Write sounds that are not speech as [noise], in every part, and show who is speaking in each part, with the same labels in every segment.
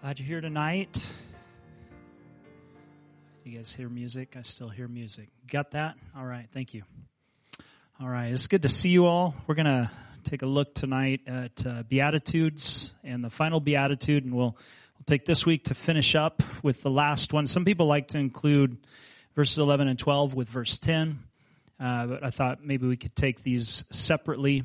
Speaker 1: Glad you're here tonight. You guys hear music? I still hear music. Got that? All right. Thank you. All right. It's good to see you all. We're going to take a look tonight at uh, Beatitudes and the final Beatitude, and we'll, we'll take this week to finish up with the last one. Some people like to include verses 11 and 12 with verse 10, uh, but I thought maybe we could take these separately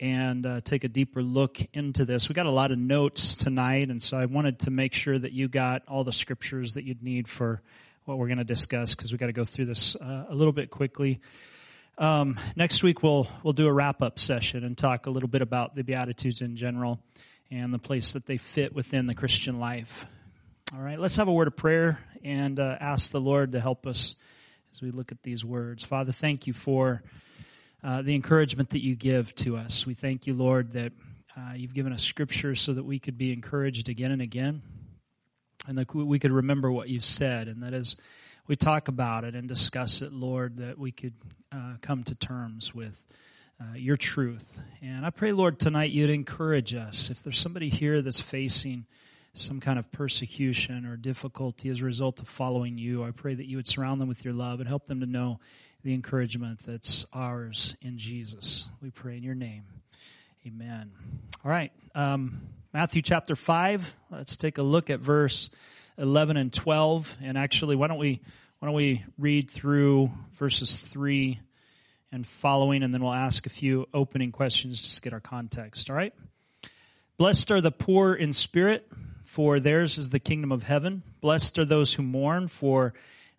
Speaker 1: and uh, take a deeper look into this. We got a lot of notes tonight, and so I wanted to make sure that you got all the scriptures that you'd need for what we're going to discuss because we got to go through this uh, a little bit quickly. Um, next week we'll we'll do a wrap up session and talk a little bit about the Beatitudes in general and the place that they fit within the Christian life. All right, let's have a word of prayer and uh, ask the Lord to help us as we look at these words. Father, thank you for uh, the encouragement that you give to us. We thank you, Lord, that uh, you've given us scripture so that we could be encouraged again and again, and that we could remember what you've said, and that as we talk about it and discuss it, Lord, that we could uh, come to terms with. Uh, your truth. And I pray, Lord, tonight you'd encourage us. If there's somebody here that's facing some kind of persecution or difficulty as a result of following you, I pray that you would surround them with your love and help them to know the encouragement that's ours in Jesus. We pray in your name. Amen. All right. Um, Matthew chapter 5. Let's take a look at verse 11 and 12. And actually, why don't we, why don't we read through verses 3 and following, and then we'll ask a few opening questions just to get our context. All right? Blessed are the poor in spirit, for theirs is the kingdom of heaven. Blessed are those who mourn, for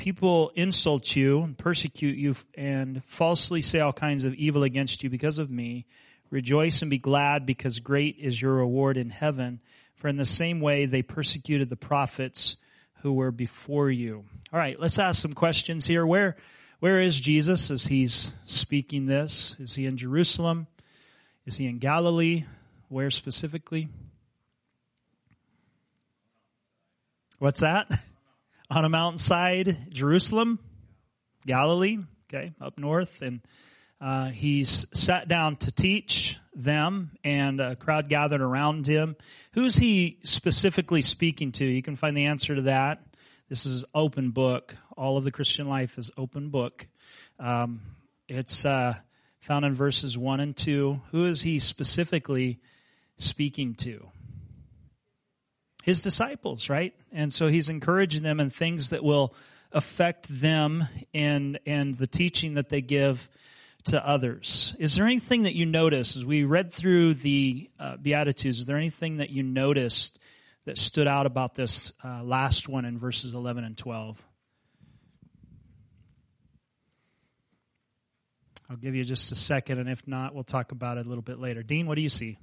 Speaker 1: people insult you and persecute you and falsely say all kinds of evil against you because of me, rejoice and be glad because great is your reward in heaven. For in the same way they persecuted the prophets who were before you. All right, let's ask some questions here. Where, where is Jesus as he's speaking this? Is he in Jerusalem? Is he in Galilee? Where specifically? What's that? [laughs] on a mountainside, Jerusalem, Galilee, okay, up north, and uh, he's sat down to teach them, and a crowd gathered around him. Who's he specifically speaking to? You can find the answer to that. This is open book. All of the Christian life is open book. Um, it's uh, found in verses one and two. Who is he specifically speaking to? His disciples, right? And so he's encouraging them in things that will affect them and and the teaching that they give to others. Is there anything that you noticed as we read through the uh, Beatitudes? Is there anything that you noticed that stood out about this uh, last one in verses 11 and 12? I'll give you just a second, and if not, we'll talk about it a little bit later. Dean, what do you see?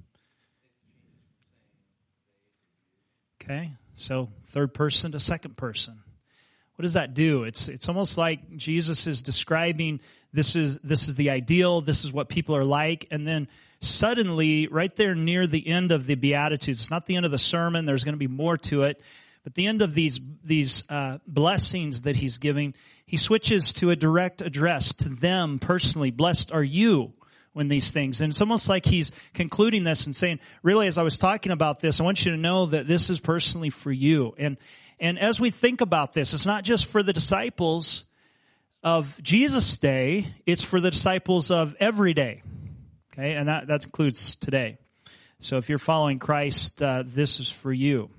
Speaker 1: Okay? So third person to second person. What does that do? It's it's almost like Jesus is describing this is this is the ideal, this is what people are like, and then suddenly, right there near the end of the Beatitudes, it's not the end of the sermon, there's going to be more to it, but the end of these these uh, blessings that he's giving, he switches to a direct address to them personally. Blessed are you when these things. And it's almost like he's concluding this and saying, really, as I was talking about this, I want you to know that this is personally for you. And, and as we think about this, it's not just for the disciples of Jesus' day, it's for the disciples of every day. Okay, and that, that includes today. So if you're following Christ, uh, this is for you.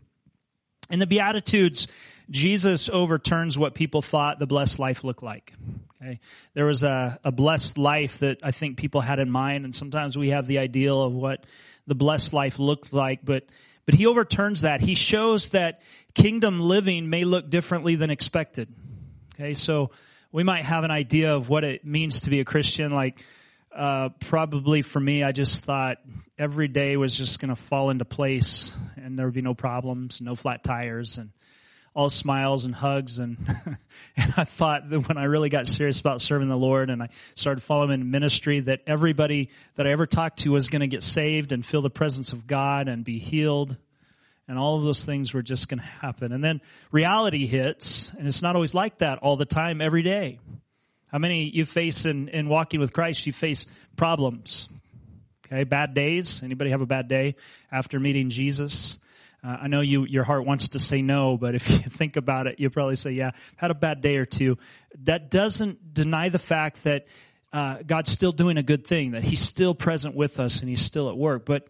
Speaker 1: And the Beatitudes, Jesus overturns what people thought the blessed life looked like. Okay. There was a, a blessed life that I think people had in mind, and sometimes we have the ideal of what the blessed life looked like, but but he overturns that. He shows that kingdom living may look differently than expected. Okay, so we might have an idea of what it means to be a Christian. Like, uh, probably for me, I just thought every day was just going to fall into place and there would be no problems, no flat tires, and all smiles and hugs. And, [laughs] and I thought that when I really got serious about serving the Lord and I started following in ministry, that everybody that I ever talked to was going to get saved and feel the presence of God and be healed. And all of those things were just going to happen. And then reality hits, and it's not always like that all the time, every day. How many you face in, in walking with Christ, you face problems. Okay, bad days. Anybody have a bad day after meeting Jesus? Uh, I know you, your heart wants to say no, but if [laughs] you think about it, you'll probably say, yeah, had a bad day or two. That doesn't deny the fact that uh, God's still doing a good thing, that He's still present with us and He's still at work. But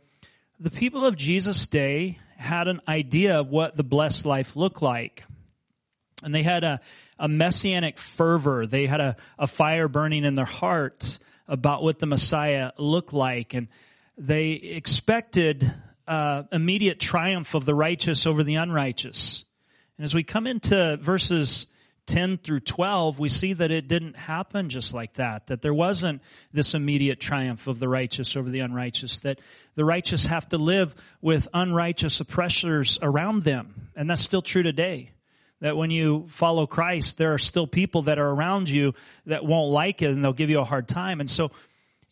Speaker 1: the people of Jesus' day had an idea of what the blessed life looked like. And they had a, a messianic fervor. They had a, a fire burning in their hearts about what the Messiah looked like. And they expected uh, immediate triumph of the righteous over the unrighteous. And as we come into verses 10 through 12, we see that it didn't happen just like that, that there wasn't this immediate triumph of the righteous over the unrighteous, that the righteous have to live with unrighteous oppressors around them. And that's still true today. That when you follow Christ, there are still people that are around you that won't like it and they'll give you a hard time. And so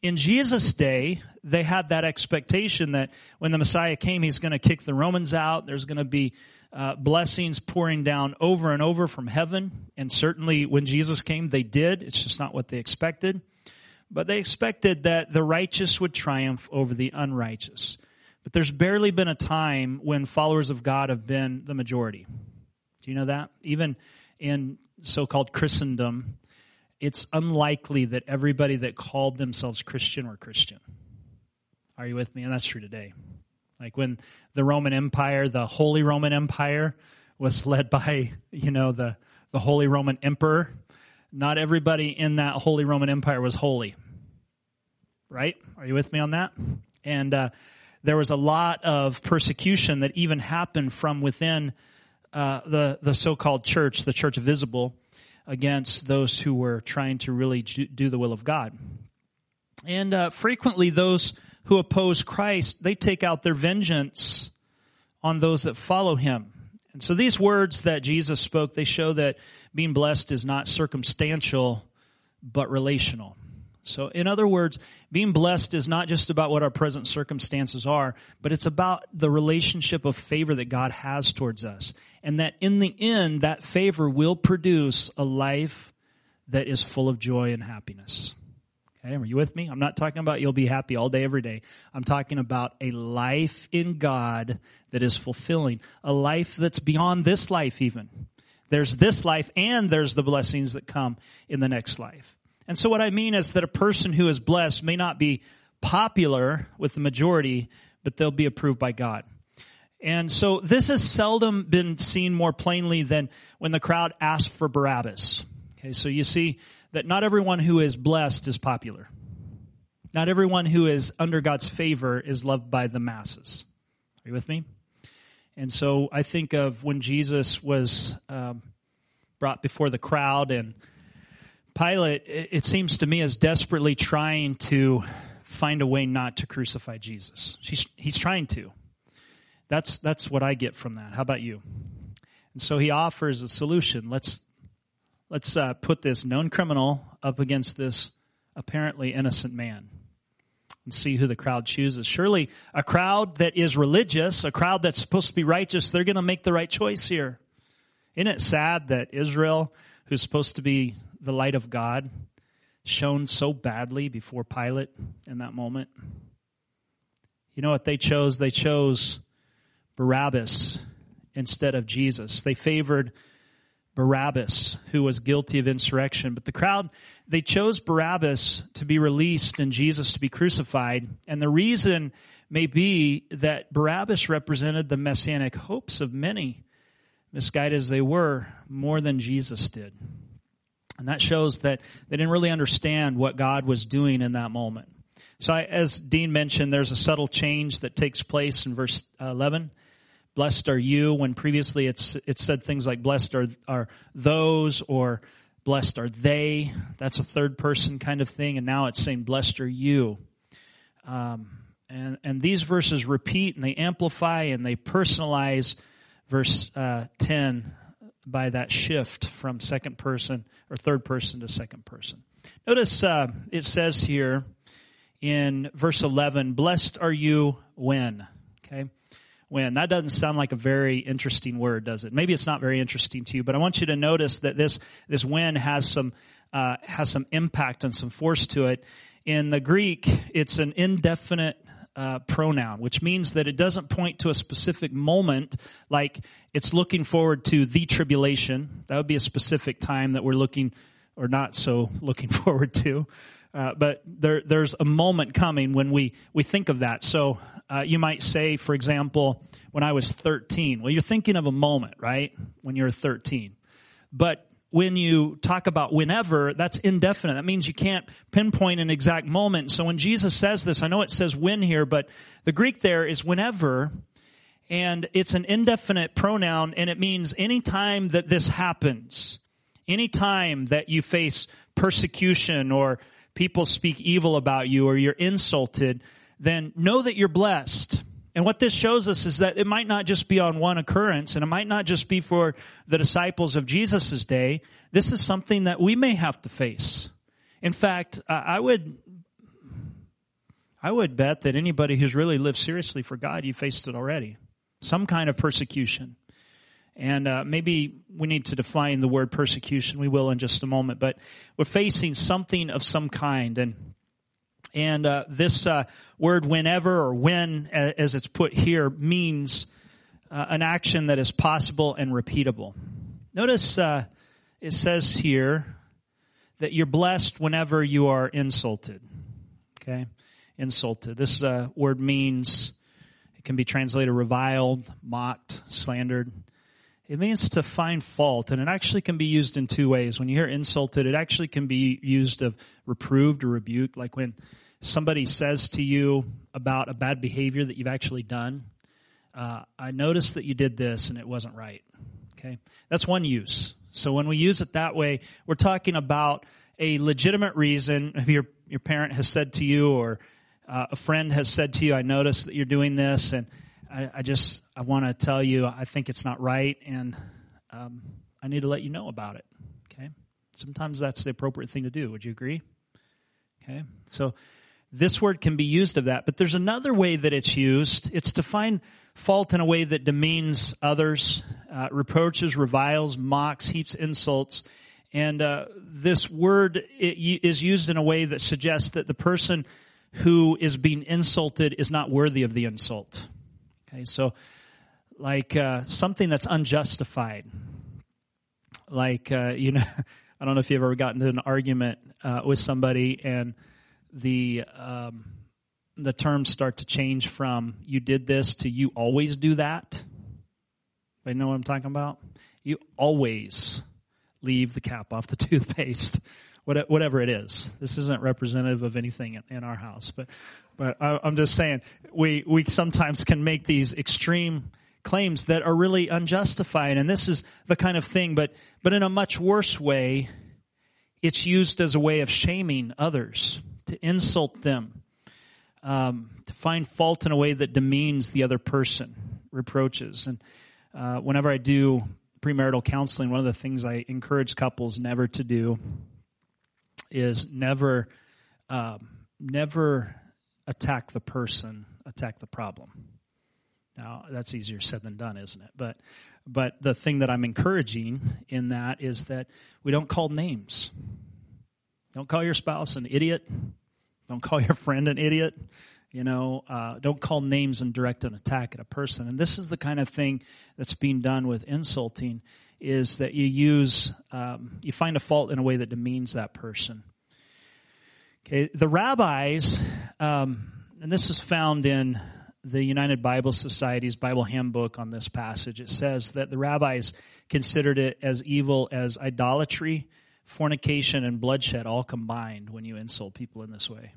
Speaker 1: in Jesus' day, they had that expectation that when the Messiah came, he's going to kick the Romans out. There's going to be uh, blessings pouring down over and over from heaven. And certainly when Jesus came, they did. It's just not what they expected. But they expected that the righteous would triumph over the unrighteous. But there's barely been a time when followers of God have been the majority. Do you know that? Even in so called Christendom, it's unlikely that everybody that called themselves Christian were Christian. Are you with me? And that's true today. Like when the Roman Empire, the Holy Roman Empire, was led by, you know, the, the Holy Roman Emperor, not everybody in that Holy Roman Empire was holy. Right? Are you with me on that? And uh, there was a lot of persecution that even happened from within uh, the, the so called church, the church visible against those who were trying to really do the will of God. And uh, frequently, those who oppose Christ, they take out their vengeance on those that follow him. And so these words that Jesus spoke, they show that being blessed is not circumstantial, but relational. So, in other words, being blessed is not just about what our present circumstances are, but it's about the relationship of favor that God has towards us. And that in the end, that favor will produce a life that is full of joy and happiness. Okay, are you with me? I'm not talking about you'll be happy all day, every day. I'm talking about a life in God that is fulfilling, a life that's beyond this life, even. There's this life and there's the blessings that come in the next life. And so what I mean is that a person who is blessed may not be popular with the majority, but they'll be approved by God. And so this has seldom been seen more plainly than when the crowd asked for Barabbas. Okay, so you see that not everyone who is blessed is popular. Not everyone who is under God's favor is loved by the masses. Are you with me? And so I think of when Jesus was um, brought before the crowd and Pilate, it seems to me, is desperately trying to find a way not to crucify Jesus. He's, he's trying to. That's, that's what I get from that. How about you? And so he offers a solution. Let's, let's uh, put this known criminal up against this apparently innocent man and see who the crowd chooses. Surely a crowd that is religious, a crowd that's supposed to be righteous, they're going to make the right choice here. Isn't it sad that Israel, who's supposed to be the light of God shone so badly before Pilate in that moment? You know what they chose? They chose Barabbas instead of Jesus. They favored Barabbas, who was guilty of insurrection. But the crowd, they chose Barabbas to be released and Jesus to be crucified. And the reason may be that Barabbas represented the messianic hopes of many, misguided as they were, more than Jesus did. And that shows that they didn't really understand what God was doing in that moment. So I, as Dean mentioned, there's a subtle change that takes place in verse 11. Blessed are you, when previously it's, it said things like blessed are, are those or blessed are they. That's a third person kind of thing. And now it's saying blessed are you. Um, and, and these verses repeat and they amplify and they personalize verse uh, 10 by that shift from second person or third person to second person. Notice uh, it says here in verse 11, blessed are you when. Okay? When. That doesn't sound like a very interesting word, does it? Maybe it's not very interesting to you, but I want you to notice that this, this when has some, uh, has some impact and some force to it. In the Greek, it's an indefinite uh, pronoun, which means that it doesn't point to a specific moment, like it's looking forward to the tribulation. That would be a specific time that we're looking, or not so looking [laughs] forward to. Uh, but there, there's a moment coming when we, we think of that. So uh, you might say, for example, when I was 13. Well, you're thinking of a moment, right? When you're 13. But when you talk about whenever, that's indefinite. That means you can't pinpoint an exact moment. So when Jesus says this, I know it says when here, but the Greek there is whenever, and it's an indefinite pronoun, and it means anytime that this happens, anytime that you face persecution or people speak evil about you or you're insulted, then know that you're blessed. And what this shows us is that it might not just be on one occurrence and it might not just be for the disciples of Jesus' day. This is something that we may have to face. In fact, I would, I would bet that anybody who's really lived seriously for God, you faced it already. Some kind of persecution. And uh, maybe we need to define the word persecution. We will in just a moment. But we're facing something of some kind. And and uh, this uh, word whenever or when, as it's put here, means uh, an action that is possible and repeatable. Notice uh, it says here that you're blessed whenever you are insulted. Okay? Insulted. This uh, word means, it can be translated reviled, mocked, slandered. It means to find fault, and it actually can be used in two ways. When you hear insulted, it actually can be used of reproved or rebuked, like when somebody says to you about a bad behavior that you've actually done, uh, I noticed that you did this and it wasn't right. Okay, that's one use. So when we use it that way, we're talking about a legitimate reason. Your your parent has said to you, or uh, a friend has said to you, "I noticed that you're doing this, and I, I just I want to tell you I think it's not right, and um, I need to let you know about it." Okay, sometimes that's the appropriate thing to do. Would you agree? Okay, so this word can be used of that, but there's another way that it's used. It's to find fault in a way that demeans others, uh, reproaches, reviles, mocks, heaps insults. And uh, this word is used in a way that suggests that the person who is being insulted is not worthy of the insult. Okay, so like uh, something that's unjustified. Like, uh, you know, [laughs] I don't know if you've ever gotten into an argument uh, with somebody and the um, the terms start to change from "you did this" to "you always do that." You know what I'm talking about? You always leave the cap off the [laughs] toothpaste, whatever it is. This isn't representative of anything in our house, but but I'm just saying we we sometimes can make these extreme claims that are really unjustified, and this is the kind of thing. But but in a much worse way, it's used as a way of shaming others to insult them, um, to find fault in a way that demeans the other person, reproaches. And uh, whenever I do premarital counseling, one of the things I encourage couples never to do is never, uh, never attack the person, attack the problem. Now that's easier said than done, isn't it? But but the thing that I'm encouraging in that is that we don't call names. Don't call your spouse an idiot. Don't call your friend an idiot. You know, uh, don't call names and direct an attack at a person. And this is the kind of thing that's being done with insulting is that you use, um, you find a fault in a way that demeans that person. Okay, the rabbis, um, and this is found in the United Bible Society's Bible handbook on this passage. It says that the rabbis considered it as evil as idolatry, fornication and bloodshed all combined when you insult people in this way.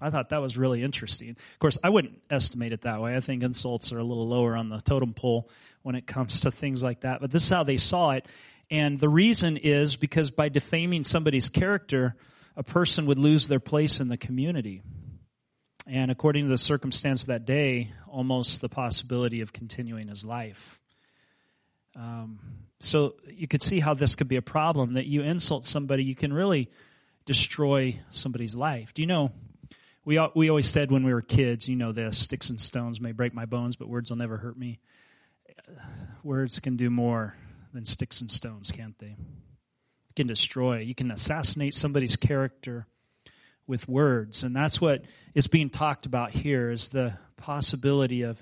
Speaker 1: I thought that was really interesting. Of course, I wouldn't estimate it that way. I think insults are a little lower on the totem pole when it comes to things like that. But this is how they saw it. And the reason is because by defaming somebody's character, a person would lose their place in the community. And according to the circumstance of that day, almost the possibility of continuing his life. Um, so you could see how this could be a problem that you insult somebody, you can really destroy somebody's life. Do you know? We, we always said when we were kids, you know this, sticks and stones may break my bones, but words will never hurt me. Words can do more than sticks and stones, can't they? You can destroy, you can assassinate somebody's character with words. And that's what is being talked about here is the possibility of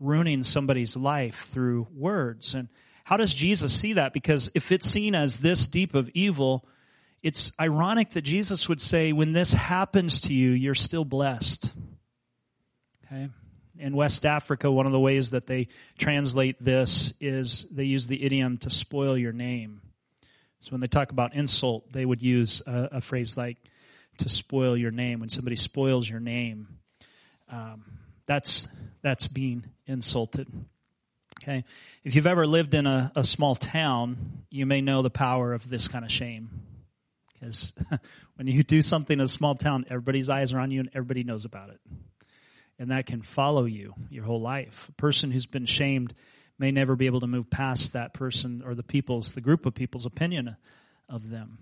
Speaker 1: ruining somebody's life through words. And how does Jesus see that? Because if it's seen as this deep of evil, it's ironic that Jesus would say, when this happens to you, you're still blessed. Okay? In West Africa, one of the ways that they translate this is they use the idiom to spoil your name. So when they talk about insult, they would use a, a phrase like to spoil your name. When somebody spoils your name, um, that's that's being insulted. Okay, if you've ever lived in a, a small town, you may know the power of this kind of shame. Because [laughs] when you do something in a small town, everybody's eyes are on you and everybody knows about it. And that can follow you your whole life. A person who's been shamed may never be able to move past that person or the people's, the group of people's opinion of them.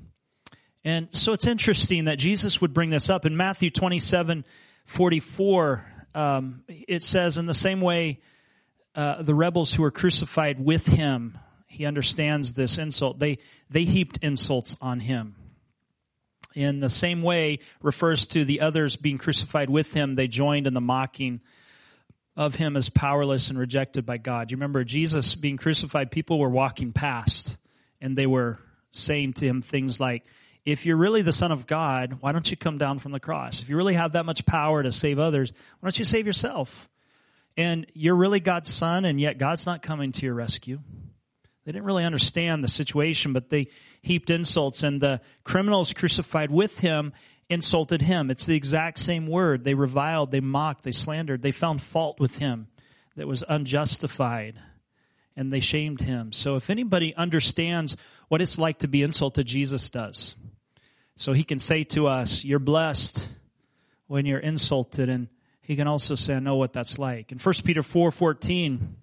Speaker 1: And so it's interesting that Jesus would bring this up. In Matthew 27 44, um, it says, In the same way, uh, the rebels who were crucified with him, he understands this insult. They, they heaped insults on him. In the same way, refers to the others being crucified with him. They joined in the mocking of him as powerless and rejected by God. You remember Jesus being crucified, people were walking past and they were saying to him things like, if you're really the Son of God, why don't you come down from the cross? If you really have that much power to save others, why don't you save yourself? And you're really God's Son, and yet God's not coming to your rescue. They didn't really understand the situation, but they heaped insults, and the criminals crucified with him insulted him. It's the exact same word. They reviled, they mocked, they slandered, they found fault with him that was unjustified, and they shamed him. So if anybody understands what it's like to be insulted, Jesus does. So he can say to us, You're blessed when you're insulted. And he can also say, I know what that's like. In 1 Peter 4 14,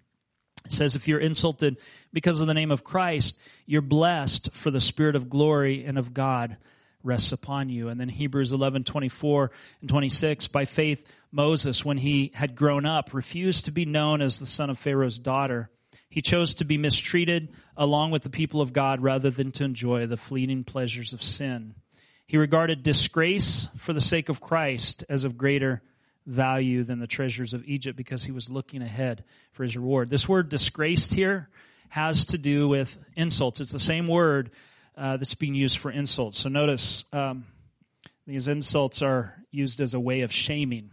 Speaker 1: it says, If you're insulted because of the name of Christ, you're blessed, for the Spirit of glory and of God rests upon you. And then Hebrews 11 24 and 26, by faith, Moses, when he had grown up, refused to be known as the son of Pharaoh's daughter. He chose to be mistreated along with the people of God rather than to enjoy the fleeting pleasures of sin. He regarded disgrace for the sake of Christ as of greater value than the treasures of Egypt because he was looking ahead for his reward. This word disgraced here has to do with insults. It's the same word uh, that's being used for insults. So notice um, these insults are used as a way of shaming.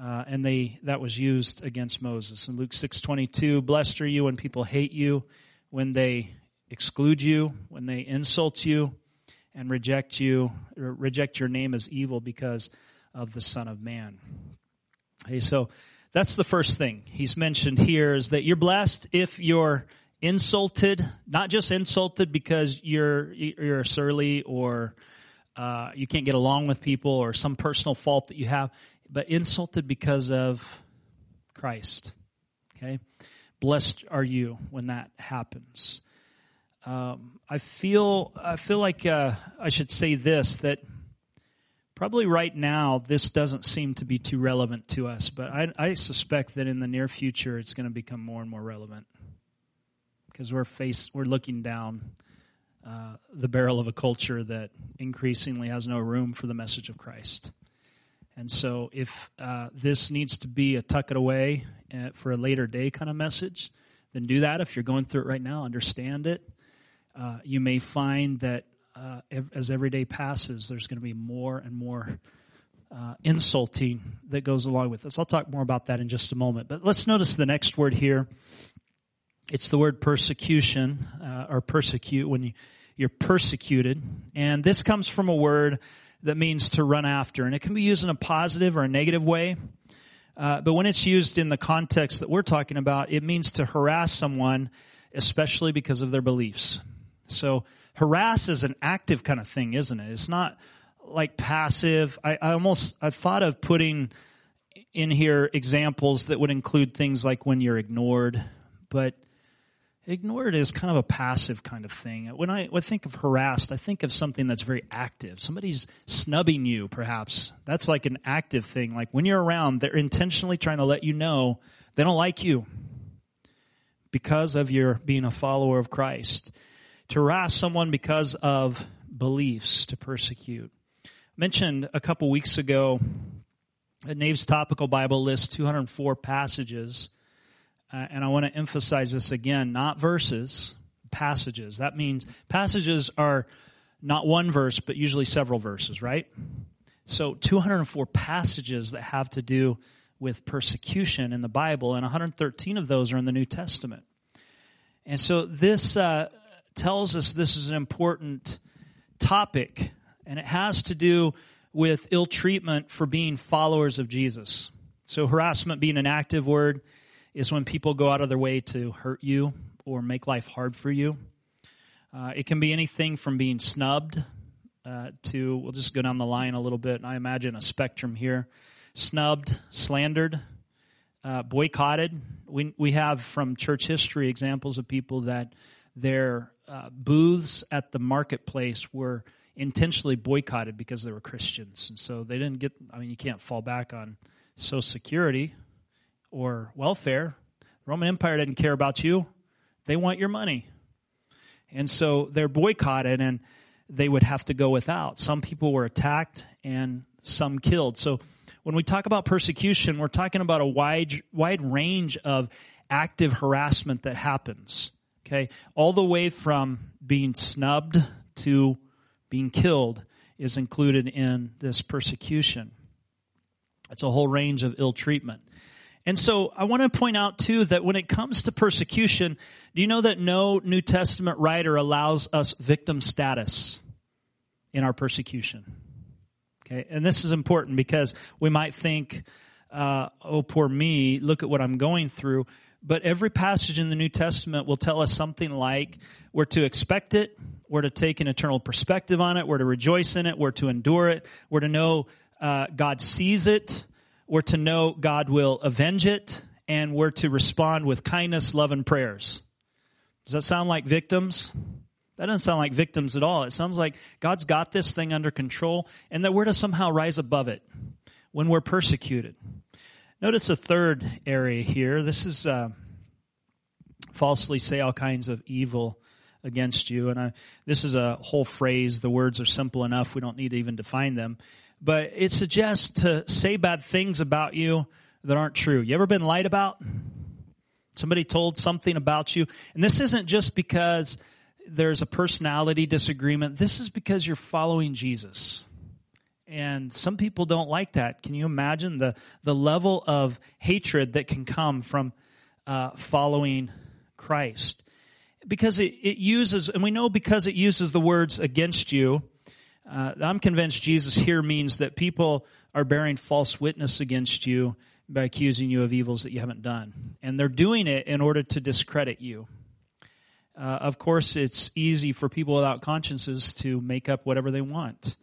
Speaker 1: Uh, and they that was used against Moses. In Luke 6:22, blessed are you when people hate you, when they exclude you, when they insult you, and reject you, reject your name as evil because of the Son of Man. Okay, so that's the first thing he's mentioned here is that you're blessed if you're insulted, not just insulted because you're you're surly or uh, you can't get along with people or some personal fault that you have, but insulted because of Christ. Okay, blessed are you when that happens. Um, I feel I feel like uh, I should say this that probably right now this doesn't seem to be too relevant to us, but I, I suspect that in the near future it's going to become more and more relevant because we're face we're looking down uh, the barrel of a culture that increasingly has no room for the message of Christ. And so, if uh, this needs to be a tuck it away uh, for a later day kind of message, then do that. If you're going through it right now, understand it uh, you may find that uh, as every day passes, there's going to be more and more uh, insulting that goes along with this. I'll talk more about that in just a moment. But let's notice the next word here. It's the word persecution uh, or persecute. When you, you're persecuted. And this comes from a word that means to run after. And it can be used in a positive or a negative way. Uh, but when it's used in the context that we're talking about, it means to harass someone, especially because of their beliefs. So harass is an active kind of thing, isn't it? It's not like passive. I, I almost, I thought of putting in here examples that would include things like when you're ignored, but ignored is kind of a passive kind of thing. When I, when I think of harassed, I think of something that's very active. Somebody's snubbing you, perhaps. That's like an active thing. Like when you're around, they're intentionally trying to let you know they don't like you because of your being a follower of Christ. To harass someone because of beliefs, to persecute. I mentioned a couple weeks ago at Nave's topical Bible list 204 passages. Uh, and I want to emphasize this again, not verses, passages. That means passages are not one verse, but usually several verses, right? So 204 passages that have to do with persecution in the Bible, and 113 of those are in the New Testament. And so this uh, tells us this is an important topic, and it has to do with ill treatment for being followers of Jesus. So, harassment being an active word is when people go out of their way to hurt you or make life hard for you. Uh, it can be anything from being snubbed uh, to, we'll just go down the line a little bit, and I imagine a spectrum here. Snubbed, slandered, uh, boycotted. We, we have from church history examples of people that their uh, booths at the marketplace were intentionally boycotted because they were Christians. And so they didn't get, I mean, you can't fall back on Social Security or welfare. The Roman Empire didn't care about you, they want your money. And so they're boycotted and they would have to go without. Some people were attacked and some killed. So when we talk about persecution, we're talking about a wide, wide range of active harassment that happens. Okay. All the way from being snubbed to being killed is included in this persecution. It's a whole range of ill treatment. And so I want to point out too that when it comes to persecution, do you know that no New Testament writer allows us victim status in our persecution? Okay. And this is important because we might think, uh, oh, poor me, look at what I'm going through. But every passage in the New Testament will tell us something like we're to expect it, we're to take an eternal perspective on it, we're to rejoice in it, we're to endure it, we're to know uh, God sees it, we're to know God will avenge it, and we're to respond with kindness, love, and prayers. Does that sound like victims? That doesn't sound like victims at all. It sounds like God's got this thing under control and that we're to somehow rise above it when we're persecuted. Notice a third area here. This is uh, falsely say all kinds of evil against you. And I, this is a whole phrase. The words are simple enough. We don't need to even define them. But it suggests to say bad things about you that aren't true. You ever been lied about? Somebody told something about you. And this isn't just because there's a personality disagreement. This is because you're following Jesus. And some people don't like that. Can you imagine the, the level of hatred that can come from uh, following Christ? Because it, it uses, and we know because it uses the words against you, uh, I'm convinced Jesus here means that people are bearing false witness against you by accusing you of evils that you haven't done. And they're doing it in order to discredit you. Uh, of course, it's easy for people without consciences to make up whatever they want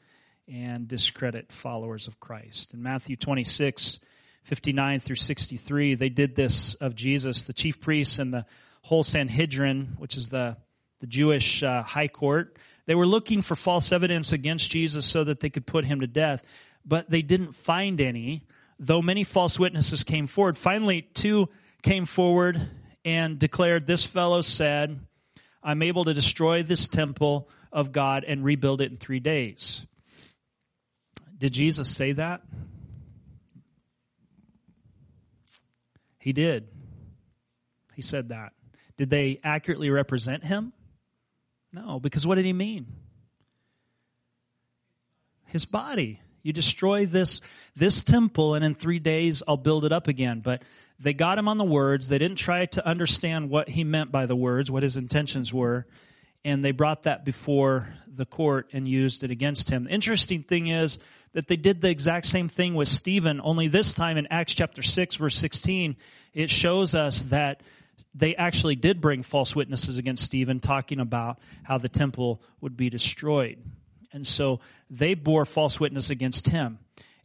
Speaker 1: and discredit followers of Christ. In Matthew 26, 59 through 63, they did this of Jesus. The chief priests and the whole Sanhedrin, which is the, the Jewish uh, high court, they were looking for false evidence against Jesus so that they could put him to death, but they didn't find any, though many false witnesses came forward. Finally, two came forward and declared, This fellow said, I'm able to destroy this temple of God and rebuild it in three days. Did Jesus say that? He did. He said that. Did they accurately represent him? No, because what did he mean? His body. You destroy this this temple and in 3 days I'll build it up again. But they got him on the words. They didn't try to understand what he meant by the words, what his intentions were, and they brought that before the court and used it against him. The interesting thing is that they did the exact same thing with Stephen, only this time in Acts chapter 6 verse 16, it shows us that they actually did bring false witnesses against Stephen talking about how the temple would be destroyed. And so they bore false witness against him.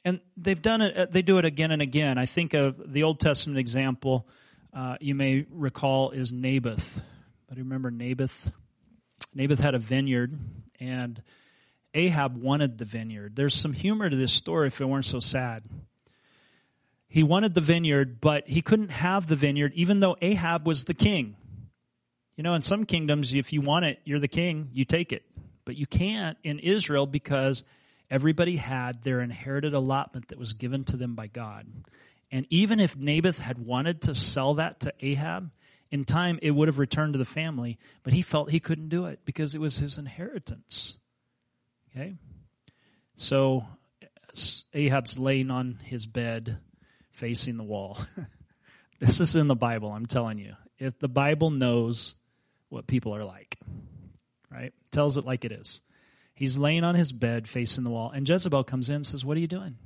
Speaker 1: And they've done it, they do it again and again. I think of the Old Testament example, uh, you may recall, is Naboth. But remember Naboth? Naboth had a vineyard, and Ahab wanted the vineyard. There's some humor to this story if it weren't so sad. He wanted the vineyard, but he couldn't have the vineyard even though Ahab was the king. You know, in some kingdoms, if you want it, you're the king, you take it. But you can't in Israel because everybody had their inherited allotment that was given to them by God. And even if Naboth had wanted to sell that to Ahab, in time it would have returned to the family, but he felt he couldn't do it because it was his inheritance. Okay? So Ahab's laying on his bed facing the wall. [laughs] this is in the Bible, I'm telling you. If the Bible knows what people are like, right? Tells it like it is. He's laying on his bed facing the wall, and Jezebel comes in and says, What are you doing?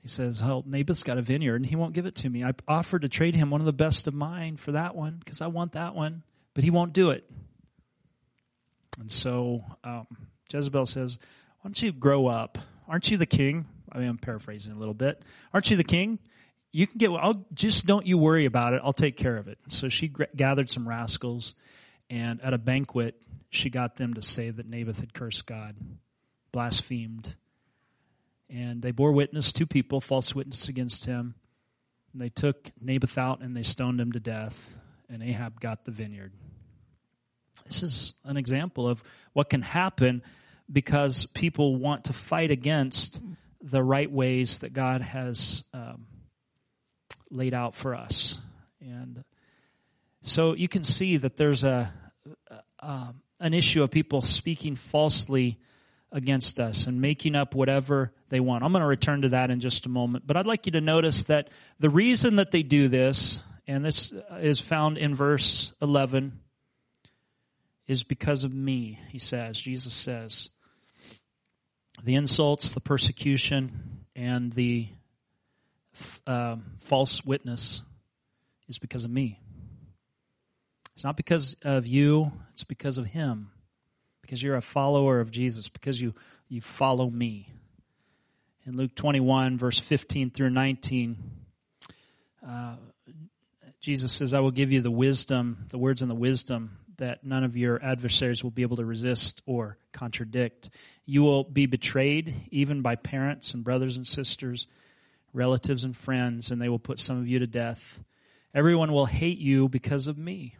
Speaker 1: He says, Oh, Naboth's got a vineyard and he won't give it to me. I offered to trade him one of the best of mine for that one because I want that one, but he won't do it. And so um, Jezebel says, Why don't you grow up? Aren't you the king? I mean, I'm paraphrasing a little bit. Aren't you the king? You can get, I'll, just don't you worry about it. I'll take care of it. So she g- gathered some rascals, and at a banquet, she got them to say that Naboth had cursed God, blasphemed. And they bore witness, two people, false witness against him. And they took Naboth out and they stoned him to death, and Ahab got the vineyard. This is an example of what can happen because people want to fight against the right ways that God has um, laid out for us. And so you can see that there's a, a, an issue of people speaking falsely against us and making up whatever they want. I'm going to return to that in just a moment. But I'd like you to notice that the reason that they do this, and this is found in verse 11, is because of me, he says. Jesus says, the insults, the persecution, and the uh, false witness is because of me. It's not because of you, it's because of him. Because you're a follower of Jesus, because you, you follow me. In Luke 21, verse 15 through 19, uh, Jesus says, I will give you the wisdom, the words and the wisdom that none of your adversaries will be able to resist or contradict. You will be betrayed even by parents and brothers and sisters, relatives and friends, and they will put some of you to death. Everyone will hate you because of me,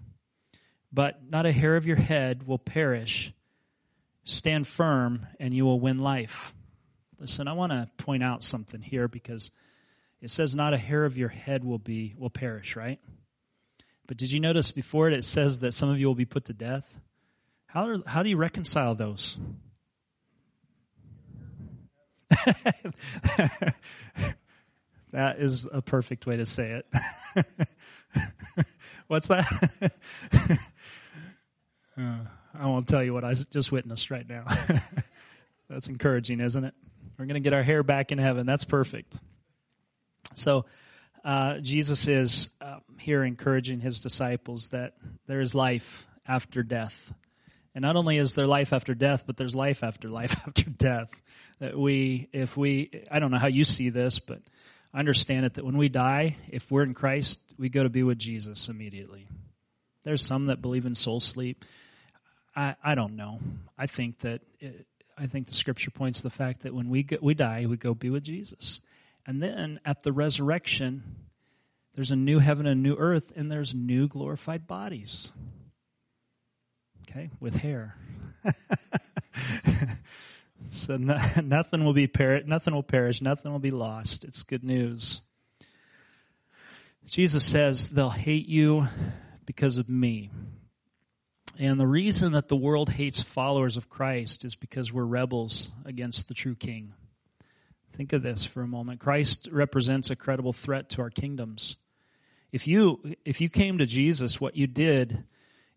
Speaker 1: but not a hair of your head will perish. Stand firm, and you will win life. Listen, I want to point out something here because it says not a hair of your head will be will perish, right? But did you notice before it, it says that some of you will be put to death? How, how do you reconcile those? [laughs] that is a perfect way to say it. [laughs] What's that? [laughs] uh, I won't tell you what I just witnessed right now. That's encouraging, isn't it? We're going to get our hair back in heaven. That's perfect. So, uh, Jesus is uh, here encouraging his disciples that there is life after death. And not only is there life after death, but there's life after life [laughs] after death. That we, if we, I don't know how you see this, but I understand it that when we die, if we're in Christ, we go to be with Jesus immediately. There's some that believe in soul sleep. I, I don't know. I think that it, I think the scripture points to the fact that when we go, we die, we go be with Jesus. And then at the resurrection, there's a new heaven and a new earth, and there's new glorified bodies. Okay, with hair. [laughs] so no, nothing will be per- nothing will perish, nothing will be lost. It's good news. Jesus says they'll hate you because of me. And the reason that the world hates followers of Christ is because we're rebels against the true king. Think of this for a moment. Christ represents a credible threat to our kingdoms. If you, if you came to Jesus, what you did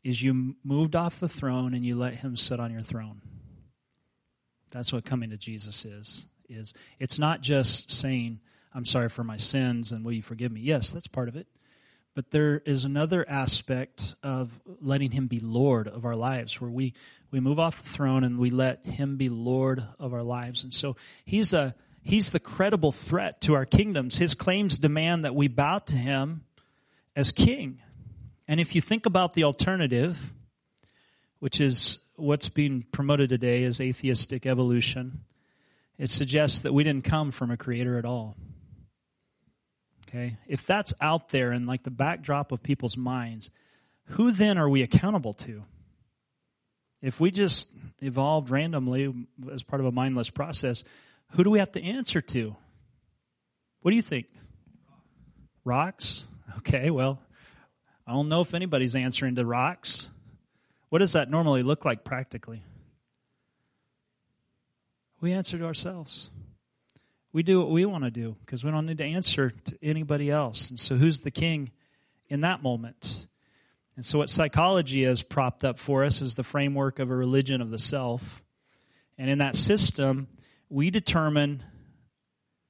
Speaker 1: is you moved off the throne and you let him sit on your throne. That's what coming to Jesus is. Is it's not just saying, I'm sorry for my sins and will you forgive me? Yes, that's part of it. But there is another aspect of letting him be Lord of our lives where we, we move off the throne and we let him be Lord of our lives. And so he's a he's the credible threat to our kingdoms. His claims demand that we bow to him as king. And if you think about the alternative, which is what's being promoted today as atheistic evolution, it suggests that we didn't come from a creator at all. Okay? If that's out there in like the backdrop of people's minds, who then are we accountable to? If we just evolved randomly as part of a mindless process, who do we have to answer to? What do you think? Rocks? Okay, well, I don't know if anybody's answering to rocks. What does that normally look like practically? We answer to ourselves. We do what we want to do because we don't need to answer to anybody else. And so, who's the king in that moment? And so, what psychology has propped up for us is the framework of a religion of the self. And in that system, we determine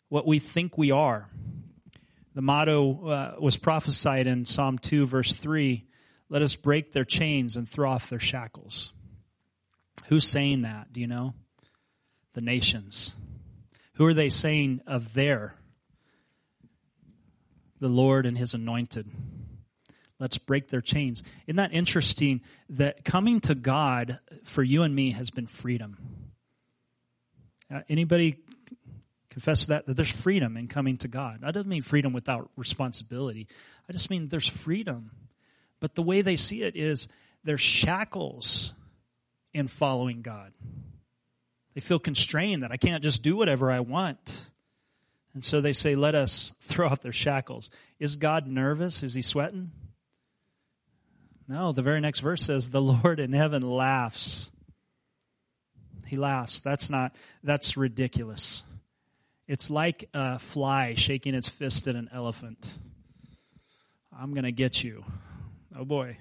Speaker 1: what we think we are. The motto uh, was prophesied in Psalm 2, verse 3 Let us break their chains and throw off their shackles. Who's saying that? Do you know? The nations. Who are they saying of their? The Lord and His anointed. Let's break their chains. Isn't that interesting that coming to God for you and me has been freedom? Uh, anybody confess that, that there's freedom in coming to God. I don't mean freedom without responsibility. I just mean there's freedom. But the way they see it is there's shackles in following God. They feel constrained that I can't just do whatever I want. And so they say, let us [laughs] throw off their shackles. Is God nervous? Is he sweating? No, the very next verse says, the Lord in heaven laughs. He laughs. That's not, that's ridiculous. It's like a fly shaking its fist at an elephant. I'm going to get you. Oh boy.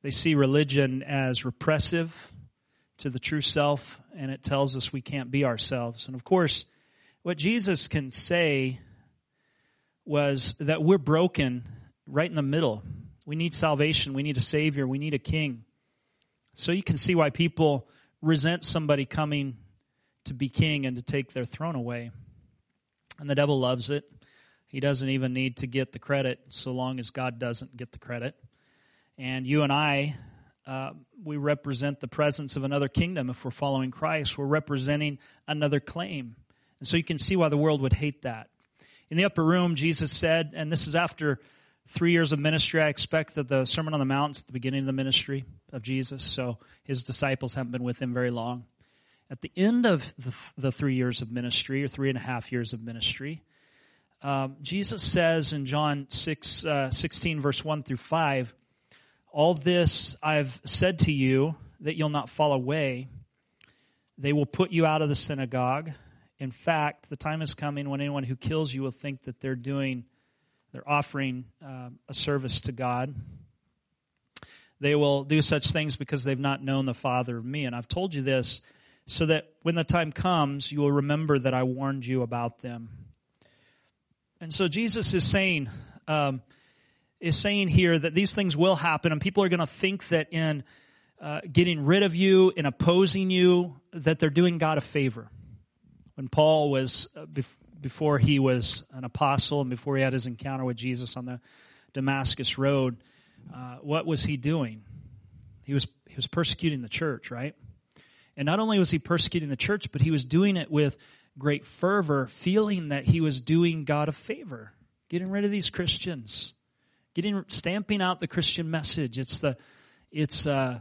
Speaker 1: They see religion as repressive to the true self, and it tells us we can't be ourselves. And of course, what Jesus can say was that we're broken right in the middle. We need salvation. We need a Savior. We need a King. So you can see why people resent somebody coming to be king and to take their throne away. And the devil loves it. He doesn't even need to get the credit so long as God doesn't get the credit. And you and I, uh, we represent the presence of another kingdom. If we're following Christ, we're representing another claim. And so you can see why the world would hate that. In the upper room, Jesus said, and this is after three years of ministry. I expect that the Sermon on the Mount is the beginning of the ministry of Jesus, so his disciples haven't been with him very long. At the end of the, the three years of ministry, or three and a half years of ministry, um, Jesus says in John 6, uh, 16, verse 1 through 5, All this I've said to you that you'll not fall away. They will put you out of the synagogue. In fact, the time is coming when anyone who kills you will think that they're doing, they're offering uh, a service to God. They will do such things because they've not known the Father of me. And I've told you this so that when the time comes, you will remember that I warned you about them. And so Jesus is saying, um, is saying here that these things will happen, and people are going to think that in uh, getting rid of you, in opposing you, that they're doing God a favor. When Paul was, uh, before he was an apostle and before he had his encounter with Jesus on the Damascus Road, uh, what was he doing? He was he was persecuting the church, right? And not only was he persecuting the church, but he was doing it with great fervor, feeling that he was doing God a favor, getting rid of these Christians, getting stamping out the Christian message. It's the it's uh,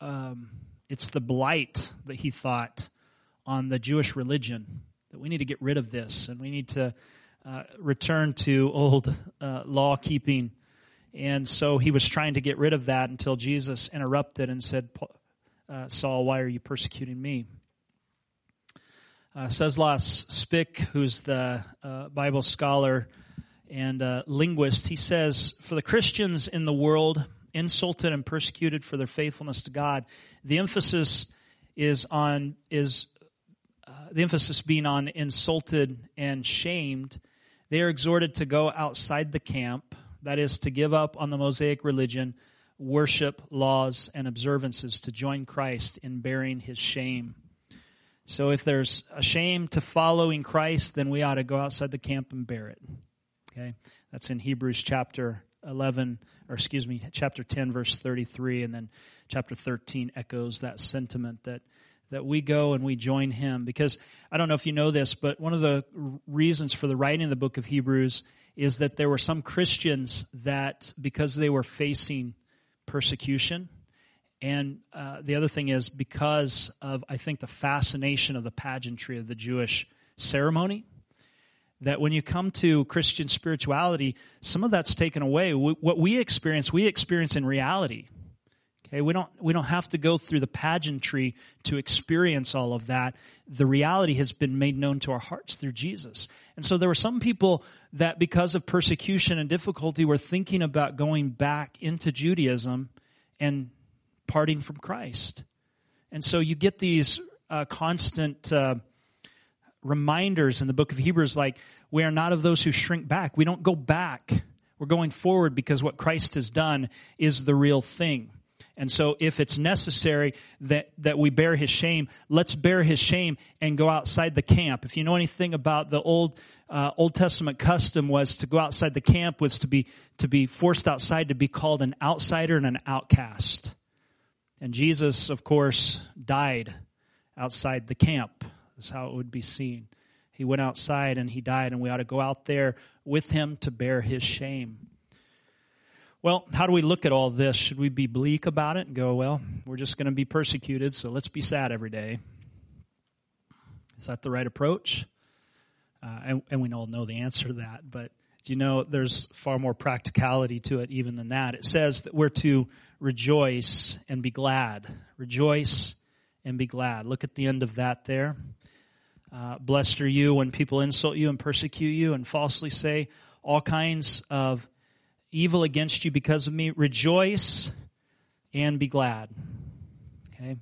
Speaker 1: um, it's the blight that he thought on the Jewish religion that we need to get rid of this and we need to uh, return to old uh, law keeping and so he was trying to get rid of that until Jesus interrupted and said, uh, Saul, why are you persecuting me? Uh, Ceslas Spicq, who's the uh, Bible scholar, and uh, linguist. He says, For the Christians in the world, insulted and persecuted for their faithfulness to God, the emphasis is on, is, uh, the emphasis being on insulted and shamed. They are exhorted to go outside the camp, that is, to give up on the Mosaic religion, worship, laws, and observances, to join Christ in bearing his shame. So if there's a shame to following Christ, then we ought to go outside the camp and bear it. Okay? That's in Hebrews chapter 11, or excuse me, chapter 10, verse 33, and then chapter 13 echoes that sentiment that that we go and we join him. Because I don't know if you know this, but one of the reasons for the writing of the book of Hebrews is that there were some Christians that, because they were facing persecution, and uh, the other thing is because of, I think, the fascination of the pageantry of the Jewish ceremony, that when you come to Christian spirituality, some of that's taken away. What we experience, we experience in reality. Okay, we don't we don't have to go through the pageantry to experience all of that. The reality has been made known to our hearts through Jesus. And so there were some people that because of persecution and difficulty were thinking about going back into Judaism and parting from Christ. And so you get these uh, constant uh, reminders in the book of Hebrews like, we are not of those who shrink back. We don't go back. We're going forward because what Christ has done is the real thing. And so if it's necessary that, that we bear his shame, let's bear his shame and go outside the camp. If you know anything about the old, uh, Old Testament custom was to go outside the camp was to be, to be forced outside to be called an outsider and an outcast. And Jesus, of course, died outside the camp. That's how it would be seen. He went outside and he died, and we ought to go out there with him to bear his shame. Well, how do we look at all this? Should we be bleak about it and go, well, we're just going to be persecuted, so let's be sad every day? Is that the right approach? Uh, and, and, we all know the answer to that, but do you know there's far more practicality to it even than that? It says that we're to rejoice and be glad. Rejoice and be glad. Look at the end of that there. Uh, blessed are you when people insult you and persecute you and falsely say all kinds of evil against you because of me. Rejoice and be glad. Okay.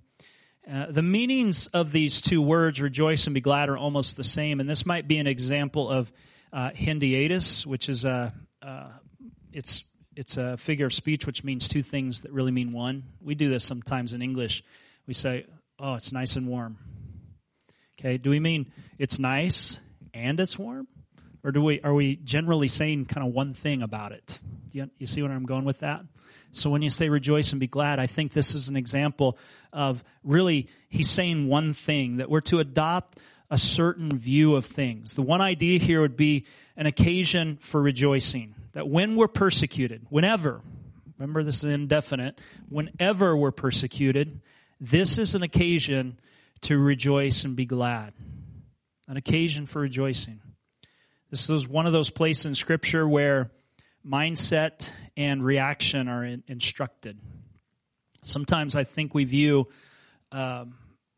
Speaker 1: Uh, the meanings of these two words, rejoice and be glad, are almost the same, and this might be an example of uh, Hendiadys, which is a uh, it's it's a figure of speech which means two things that really mean one. We do this sometimes in English. We say, "Oh, it's nice and warm." Okay, do we mean it's nice and it's warm? Or do we are we generally saying kind of one thing about it? You, you see where I'm going with that? So when you say rejoice and be glad, I think this is an example of really he's saying one thing that we're to adopt a certain view of things. The one idea here would be an occasion for rejoicing. That when we're persecuted, whenever, remember this is indefinite, whenever we're persecuted, this is an occasion to rejoice and be glad. An occasion for rejoicing. This is one of those places in Scripture where mindset and reaction are in, instructed. Sometimes I think we view um,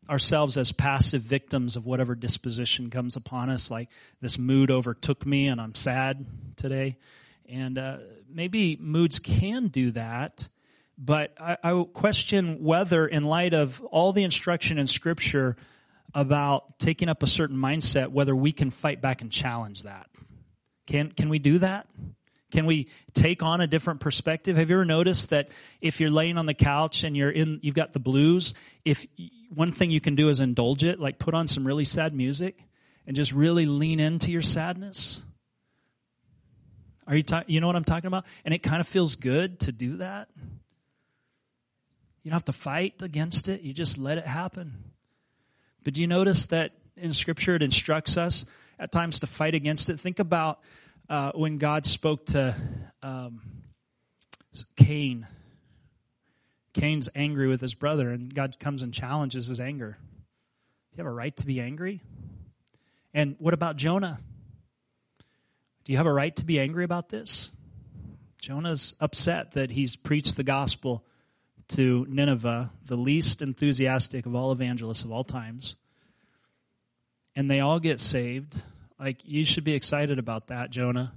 Speaker 1: ourselves as passive victims of whatever disposition comes upon us, like this mood overtook me and I'm sad today. And uh, maybe moods can do that, but I, I question whether, in light of all the instruction in Scripture about taking up a certain mindset, whether we can fight back and challenge that. Can can we do that? Can we take on a different perspective? Have you ever noticed that if you're laying on the couch and you're in, you've got the blues, if one thing you can do is indulge it, like put on some really sad music and just really lean into your sadness? Are you, ta- you know what I'm talking about? And it kind of feels good to do that. You don't have to fight against it. You just let it happen. But do you notice that in Scripture it instructs us at times to fight against it? Think about uh, when God spoke to um, Cain. Cain's angry with his brother, and God comes and challenges his anger. You have a right to be angry? And what about Jonah? Do you have a right to be angry about this? Jonah's upset that he's preached the gospel to Nineveh, the least enthusiastic of all evangelists of all times, and they all get saved. Like, you should be excited about that, Jonah.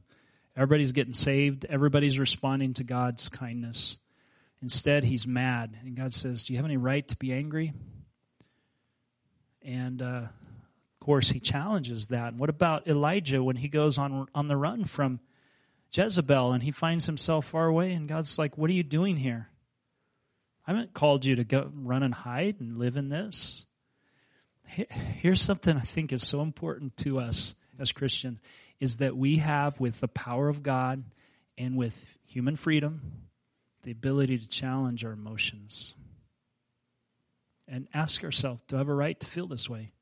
Speaker 1: Everybody's getting saved. Everybody's responding to God's kindness. Instead, he's mad. And God says, Do you have any right to be angry? And uh, of course, he challenges that. And what about Elijah when he goes on, on the run from Jezebel and he finds himself far away? And God's like, What are you doing here? I haven't called you to go run and hide and live in this. Here's something I think is so important to us as Christians is that we have, with the power of God and with human freedom, the ability to challenge our emotions and ask ourselves, do I have a right to feel this way?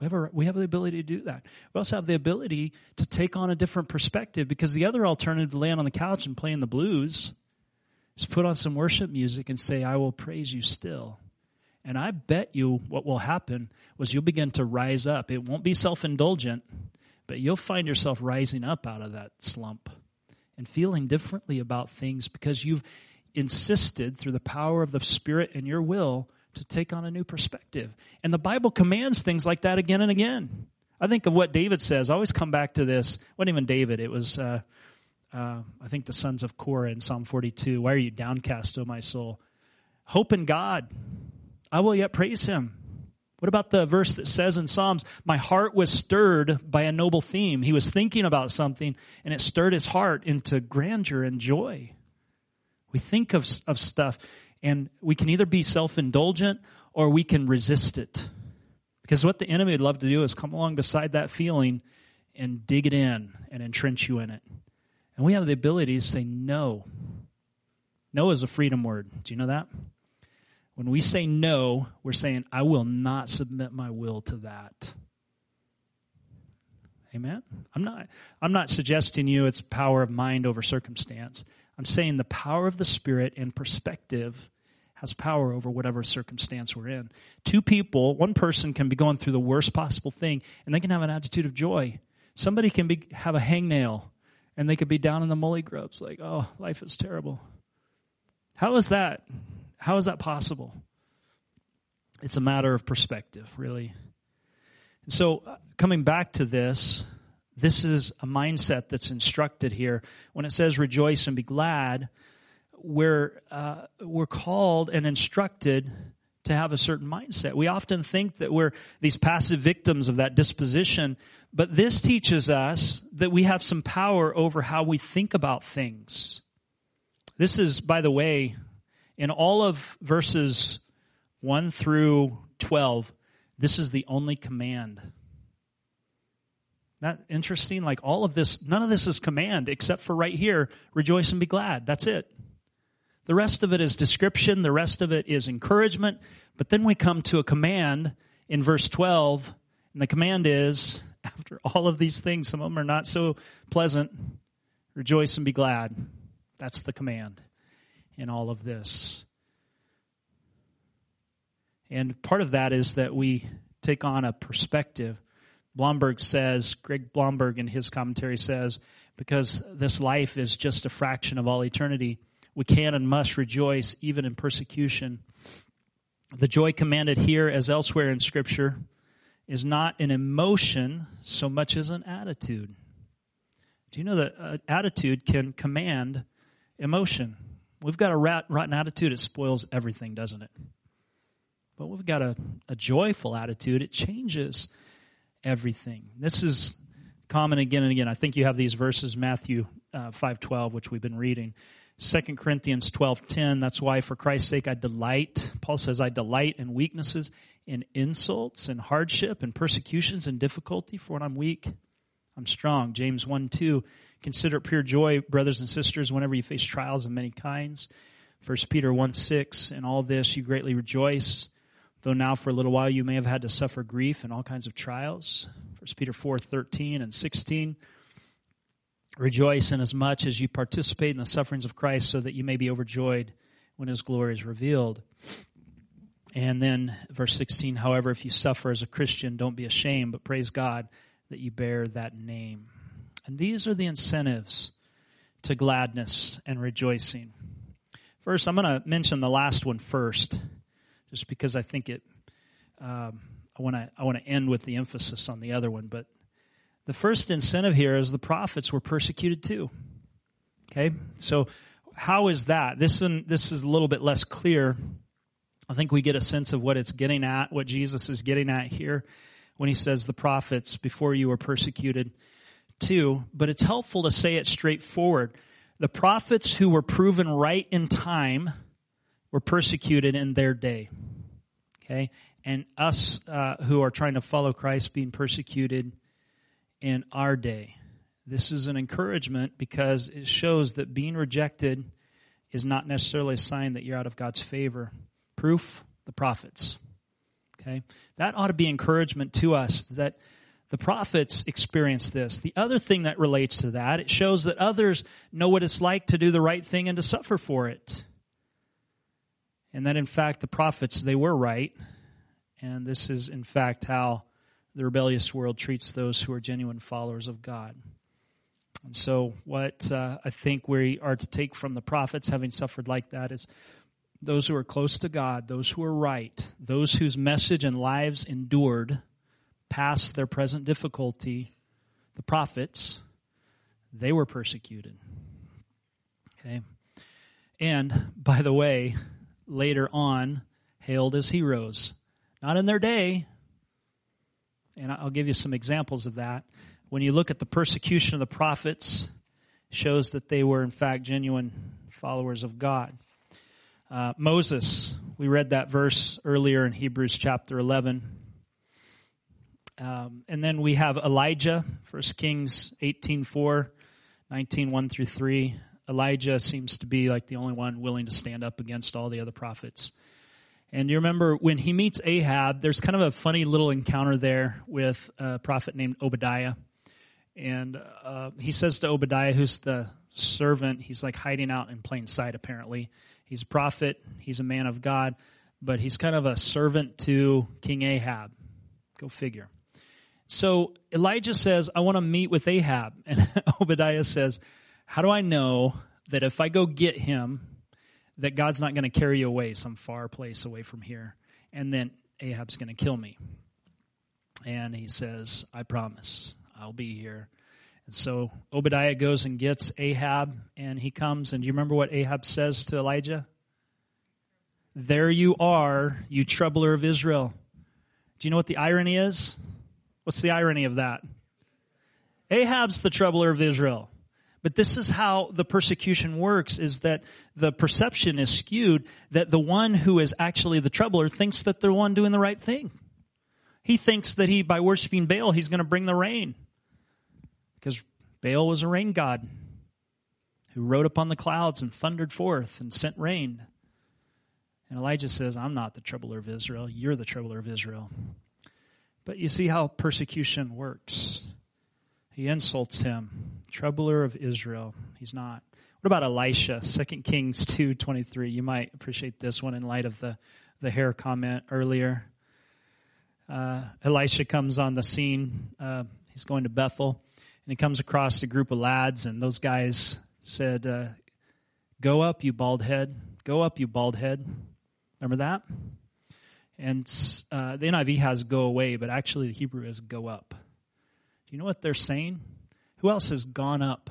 Speaker 1: We have, a, we have the ability to do that. We also have the ability to take on a different perspective because the other alternative to laying on the couch and playing the blues is put on some worship music and say, I will praise you still. And I bet you what will happen was you'll begin to rise up. It won't be self indulgent, but you'll find yourself rising up out of that slump and feeling differently about things because you've insisted through the power of the Spirit and your will to take on a new perspective. And the Bible commands things like that again and again. I think of what David says. I always come back to this. Wasn't even David. It was, uh, uh, I think, the sons of Korah in Psalm 42. Why are you downcast, O my soul? Hope in God. I will yet praise him. What about the verse that says in Psalms, My heart was stirred by a noble theme? He was thinking about something and it stirred his heart into grandeur and joy. We think of, of stuff and we can either be self indulgent or we can resist it. Because what the enemy would love to do is come along beside that feeling and dig it in and entrench you in it. And we have the ability to say no. No is a freedom word. Do you know that? When we say no, we're saying, I will not submit my will to that. Amen. I'm not I'm not suggesting you it's power of mind over circumstance. I'm saying the power of the Spirit and perspective has power over whatever circumstance we're in. Two people, one person can be going through the worst possible thing and they can have an attitude of joy. Somebody can be, have a hangnail and they could be down in the molly grubs like, oh, life is terrible. How is that? How is that possible? It's a matter of perspective, really. And so, uh, coming back to this, this is a mindset that's instructed here. When it says rejoice and be glad, we're, uh, we're called and instructed to have a certain mindset. We often think that we're these passive victims of that disposition, but this teaches us that we have some power over how we think about things. This is, by the way, in all of verses 1 through 12, this is the only command that interesting? Like all of this, none of this is command except for right here, rejoice and be glad. That's it. The rest of it is description. The rest of it is encouragement. But then we come to a command in verse 12. And the command is, [laughs] after all of these things, some of them are not so pleasant, rejoice and be glad. That's the command in all of this. And part of that is that we take on a perspective Blomberg says, Craig Blomberg in his commentary says, because this life is just a fraction of all eternity, we can and must rejoice even in persecution. The joy commanded here, as elsewhere in Scripture, is not an emotion so much as an attitude. Do you know that uh, attitude can command emotion? We've got a rotten attitude, it spoils everything, doesn't it? But we've got a, a joyful attitude, it changes everything. This is common again and again. I think you have these verses, Matthew uh, 5.12, which we've been reading. 2 Corinthians 12.10, that's why for Christ's sake I delight. Paul says, I delight in weaknesses, in insults, in hardship, in persecutions, and difficulty. For when I'm weak, I'm strong. James 1 2, consider it pure joy, brothers and sisters, whenever you face trials of many kinds. 1 Peter 1 6, in all this you greatly rejoice Though now for a little while you may have had to suffer grief and all kinds of trials. 1 Peter 4, 13 and 16. Rejoice in as much as you participate in the sufferings of Christ so that you may be overjoyed when his glory is revealed. And then verse 16, however, if you suffer as a Christian, don't be ashamed, but praise God that you bear that name. And these are the incentives to gladness and rejoicing. First, I'm going to mention the last one first just because I think it. Um, I want to I want to end with the emphasis on the other one, but the first incentive here is the prophets were persecuted too. Okay, so how is that? This is, this is a little bit less clear. I think we get a sense of what it's getting at, what Jesus is getting at here when he says the prophets before you were persecuted too. But it's helpful to say it straightforward. The prophets who were proven right in time were persecuted in their day. Okay? And us uh, who are trying to follow Christ being persecuted in our day. This is an encouragement because it shows that being rejected is not necessarily a sign that you're out of God's favor. Proof, the prophets. Okay? That ought to be encouragement to us that the prophets experienced this. The other thing that relates to that, it shows that others know what it's like to do the right thing and to suffer for it. And that in fact the prophets, they were right. And this is in fact how the rebellious world treats those who are genuine followers of God. And so, what uh, I think we are to take from the prophets, having suffered like that, is those who are close to God, those who are right, those whose message and lives endured past their present difficulty, the prophets, they were persecuted. Okay? And, by the way, later on, hailed as heroes. Not in their day, and I'll give you some examples of that when you look at the persecution of the prophets, shows that they were in fact genuine followers of God. Uh, Moses, we read that verse earlier in Hebrews chapter 11. Um, and then we have Elijah, 1 Kings 18.4, 19, 1 through 3. Elijah seems to be like the only one willing to stand up against all the other prophets. And you remember when he meets Ahab, there's kind of a funny little encounter there with a prophet named Obadiah. And uh, he says to Obadiah, who's the servant, he's like hiding out in plain sight, apparently. He's a prophet, he's a man of God, but he's kind of a servant to King Ahab. Go figure. So Elijah says, I want to meet with Ahab. [laughs] And Obadiah says, How do I know that if I go get him, that God's not going to carry you away some far place away from here? And then Ahab's going to kill me. And he says, I promise. I'll be here. And so Obadiah goes and gets Ahab, and he comes, and do you remember what Ahab says to Elijah? There you are, you troubler of Israel. Do you know what the irony is? What's the irony of that? Ahab's the troubler of Israel. But this is how the persecution works is that the perception is skewed that the one who is actually the troubler thinks that they're the one doing the right thing. He thinks that he, by worshiping Baal, he's going to bring the rain because Baal was a rain god who rode upon the clouds and thundered forth and sent rain. And Elijah says, I'm not the troubler of Israel. You're the troubler of Israel. But you see how persecution works. He insults him, troubler of Israel. He's not. What about Elisha? 2 Kings 2.23. You might appreciate this one in light of the, the hair comment earlier. Uh, Elisha comes on the scene. Uh, he's going to Bethel and he comes across a group of lads, and those guys said, uh, Go up, you bald head. Go up, you bald head. Remember that? And uh, the NIV has go away, but actually the Hebrew is go up. Do you know what they're saying? Who else has gone up?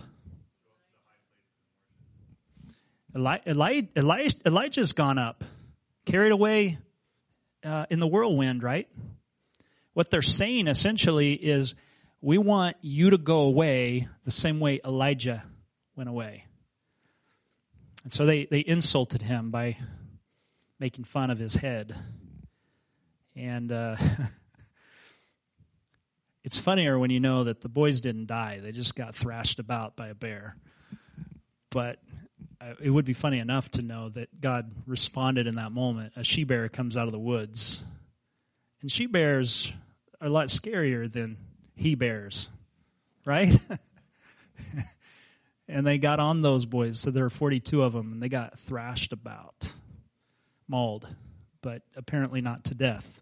Speaker 1: Eli- Eli- Eli- Elijah's gone up, carried away uh, in the whirlwind, right? What they're saying essentially is we want you to go away the same way Elijah went away. And so they, they insulted him by making fun of his head. And uh, [laughs] it's funnier when you know that the boys didn't die, they just got thrashed about by a bear. But uh, it would be funny enough to know that God responded in that moment. A she bear comes out of the woods. And she bears are a lot scarier than he bears, right? [laughs] and they got on those boys. So there were 42 of them, and they got thrashed about, mauled, but apparently not to death.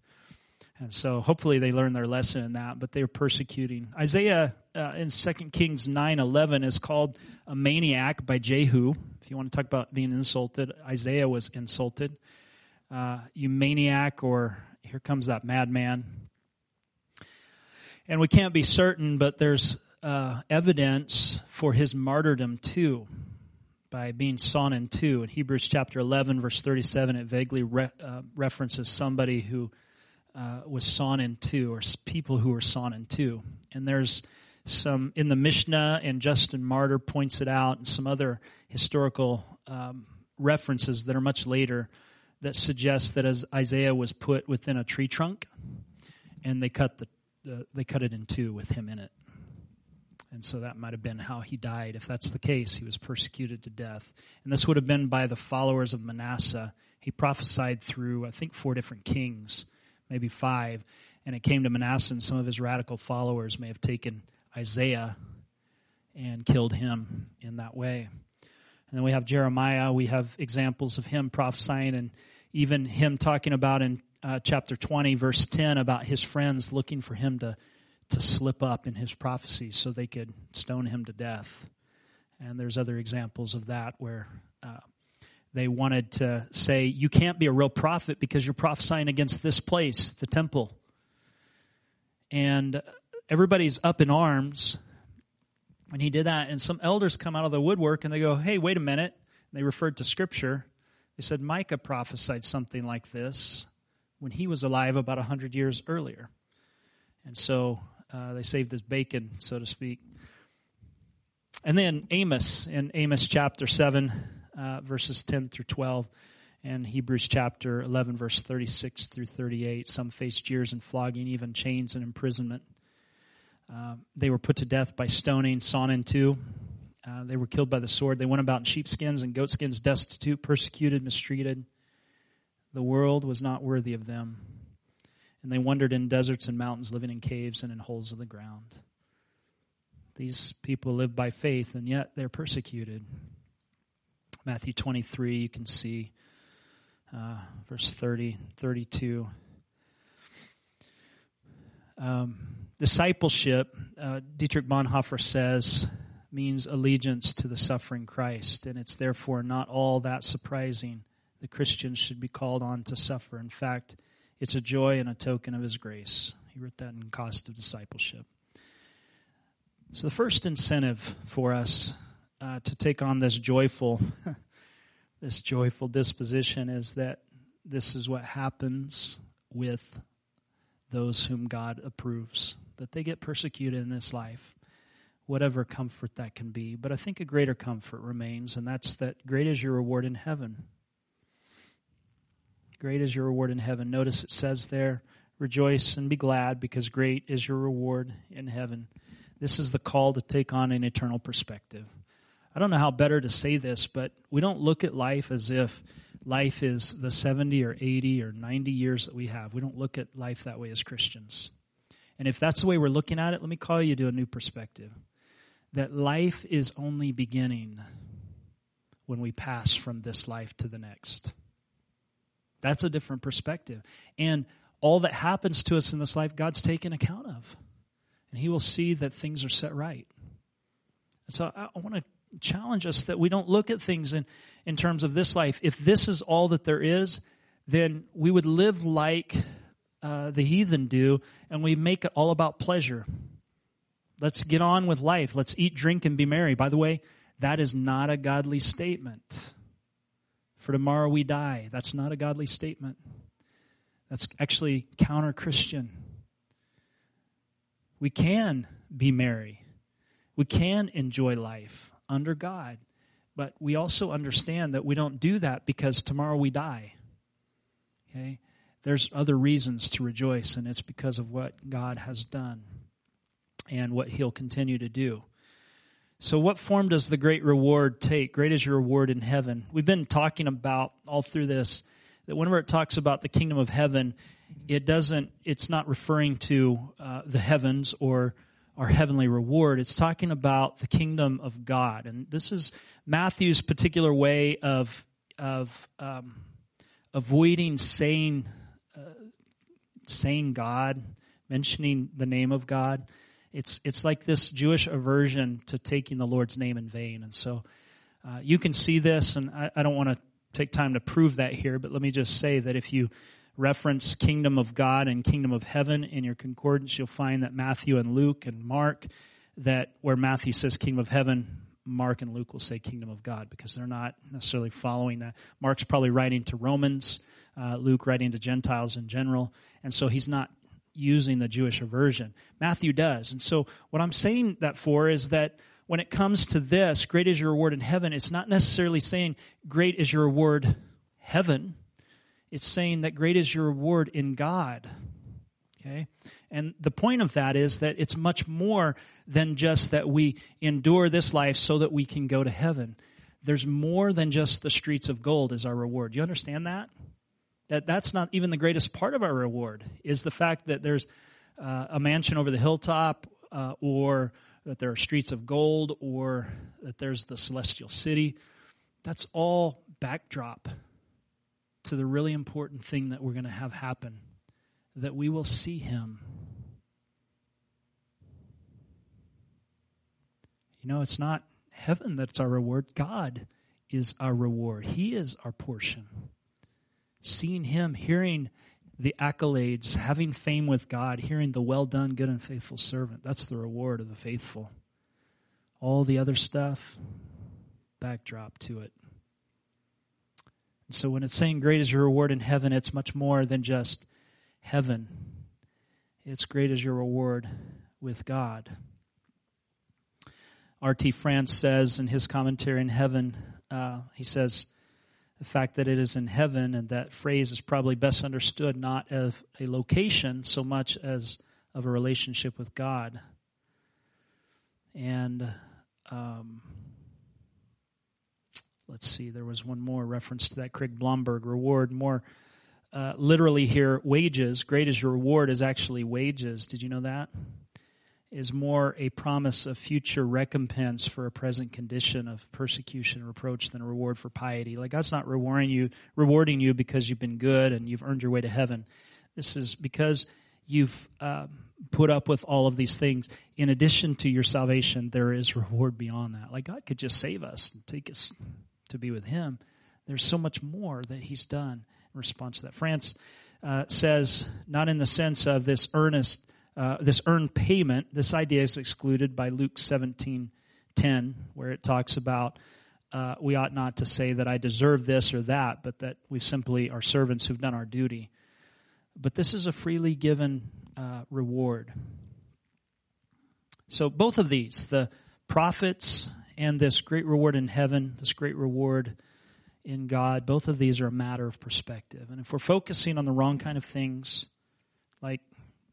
Speaker 1: And so hopefully they learned their lesson in that, but they were persecuting. Isaiah uh, in 2 Kings 9:11 is called a maniac by Jehu. If you want to talk about being insulted, Isaiah was insulted. Uh, you maniac, or here comes that madman. And we can't be certain, but there's uh, evidence for his martyrdom too by being sawn in two. In Hebrews chapter 11, verse 37, it vaguely re- uh, references somebody who uh, was sawn in two, or people who were sawn in two. And there's some in the Mishnah, and Justin Martyr points it out, and some other historical um, references that are much later that suggest that as Isaiah was put within a tree trunk, and they cut the, the they cut it in two with him in it. And so that might have been how he died. If that's the case, he was persecuted to death. And this would have been by the followers of Manasseh. He prophesied through, I think, four different kings, maybe five. And it came to Manasseh, and some of his radical followers may have taken Isaiah and killed him in that way. And then we have Jeremiah. We have examples of him prophesying, and even him talking about in uh, chapter 20, verse 10, about his friends looking for him to to slip up in his prophecies so they could stone him to death. And there's other examples of that where uh, they wanted to say, You can't be a real prophet because you're prophesying against this place, the temple. And everybody's up in arms when he did that. And some elders come out of the woodwork and they go, Hey, wait a minute. And they referred to scripture. They said Micah prophesied something like this when he was alive about 100 years earlier. And so uh, they saved his bacon, so to speak. And then Amos in Amos chapter 7, uh, verses 10 through 12, and Hebrews chapter 11, verse 36 through 38. Some faced jeers and flogging, even chains and imprisonment. Uh, they were put to death by stoning, sawn in two. Uh, they were killed by the sword. They went about in sheepskins and goatskins, destitute, persecuted, mistreated. The world was not worthy of them and they wandered in deserts and mountains, living in caves and in holes of the ground. These people live by faith, and yet they're persecuted. Matthew 23, you can see uh, verse 30, 32. Um, discipleship, uh, Dietrich Bonhoeffer says, means allegiance to the suffering Christ, and it's therefore not all that surprising that Christians should be called on to suffer. In fact, it's a joy and a token of His grace. He wrote that in Cost of Discipleship. So, the first incentive for us uh, to take on this joyful, [laughs] this joyful disposition is that this is what happens with those whom God approves, that they get persecuted in this life, whatever comfort that can be. But I think a greater comfort remains, and that's that great is your reward in heaven. Great is your reward in heaven. Notice it says there, rejoice and be glad because great is your reward in heaven. This is the call to take on an eternal perspective. I don't know how better to say this, but we don't look at life as if life is the 70 or 80 or 90 years that we have. We don't look at life that way as Christians. And if that's the way we're looking at it, let me call you to a new perspective. That life is only beginning when we pass from this life to the next. That's a different perspective. And all that happens to us in this life, God's taken account of. And He will see that things are set right. And so I, I want to challenge us that we don't look at things in, in terms of this life. If this is all that there is, then we would live like uh, the heathen do, and we make it all about pleasure. Let's get on with life. Let's eat, drink, and be merry. By the way, that is not a godly statement for tomorrow we die. That's not a godly statement. That's actually counter Christian. We can be merry. We can enjoy life under God. But we also understand that we don't do that because tomorrow we die. Okay? There's other reasons to rejoice, and it's because of what God has done and what He'll continue to do. So, what form does the great reward take? Great is your reward in heaven. We've been talking about all through this that whenever it talks about the kingdom of heaven, it doesn't, it's not referring to uh, the heavens or our heavenly reward. It's talking about the kingdom of God. And this is Matthew's particular way of, of um, avoiding saying, uh, saying God, mentioning the name of God it's it's like this Jewish aversion to taking the Lord's name in vain, and so uh, you can see this. And I, I don't want to take time to prove that here, but let me just say that if you reference kingdom of God and kingdom of heaven in your concordance, you'll find that Matthew and Luke and Mark, that where Matthew says kingdom of heaven, Mark and Luke will say kingdom of God because they're not necessarily following that. Mark's probably writing to Romans, uh, Luke writing to Gentiles in general, and so he's not using the Jewish version. Matthew does. And so what I'm saying that for is that when it comes to this, great is your reward in heaven, it's not necessarily saying great is your reward heaven. It's saying that great is your reward in God. Okay? And the point of that is that it's much more than just that we endure this life so that we can go to heaven. There's more than just the streets of gold as our reward. You understand that? That that's not even the greatest part of our reward is the fact that there's uh, a mansion over the hilltop uh, or that there are streets of gold or that there's the celestial city. That's all backdrop to the really important thing that we're going to have happen that we will see him. You know, it's not heaven that's our reward, God is our reward, He is our portion. Seeing Him, hearing the accolades, having fame with God, hearing the well done, good and faithful servant. That's the reward of the faithful. All the other stuff, backdrop to it. So when it's saying great is your reward in heaven, it's much more than just heaven. It's great as your reward with God. R.T. France says in his commentary in heaven, uh, he says, the fact that it is in heaven, and that phrase is probably best understood not as a location so much as of a relationship with God. And um, let's see, there was one more reference to that Craig Blomberg reward, more uh, literally here, wages. Great as your reward is actually wages. Did you know that? is more a promise of future recompense for a present condition of persecution and reproach than a reward for piety. Like God's not rewarding you, rewarding you because you've been good and you've earned your way to heaven. This is because you've uh, put up with all of these things. In addition to your salvation, there is reward beyond that. Like God could just save us and take us to be with Him. There's so much more that He's done in response to that. France uh, says, not in the sense of this earnest uh, this earned payment, this idea is excluded by Luke 17 10, where it talks about uh, we ought not to say that I deserve this or that, but that we simply are servants who've done our duty. But this is a freely given uh, reward. So both of these, the prophets and this great reward in heaven, this great reward in God, both of these are a matter of perspective. And if we're focusing on the wrong kind of things, like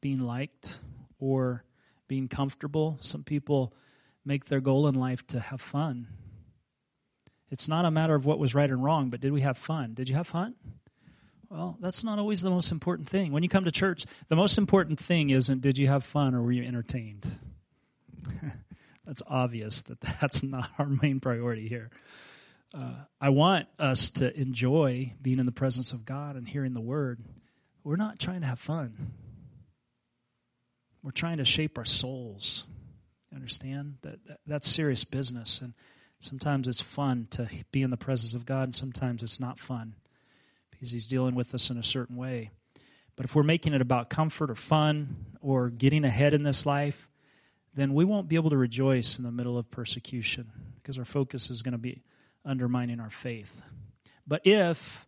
Speaker 1: being liked or being comfortable. Some people make their goal in life to have fun. It's not a matter of what was right and wrong, but did we have fun? Did you have fun? Well, that's not always the most important thing. When you come to church, the most important thing isn't did you have fun or were you entertained? [laughs] that's obvious that [laughs] that's not our main priority here. Uh, I want us to enjoy being in the presence of God and hearing the word. We're not trying to have fun. We're trying to shape our souls. Understand that, that that's serious business, and sometimes it's fun to be in the presence of God, and sometimes it's not fun because He's dealing with us in a certain way. But if we're making it about comfort or fun or getting ahead in this life, then we won't be able to rejoice in the middle of persecution because our focus is going to be undermining our faith. But if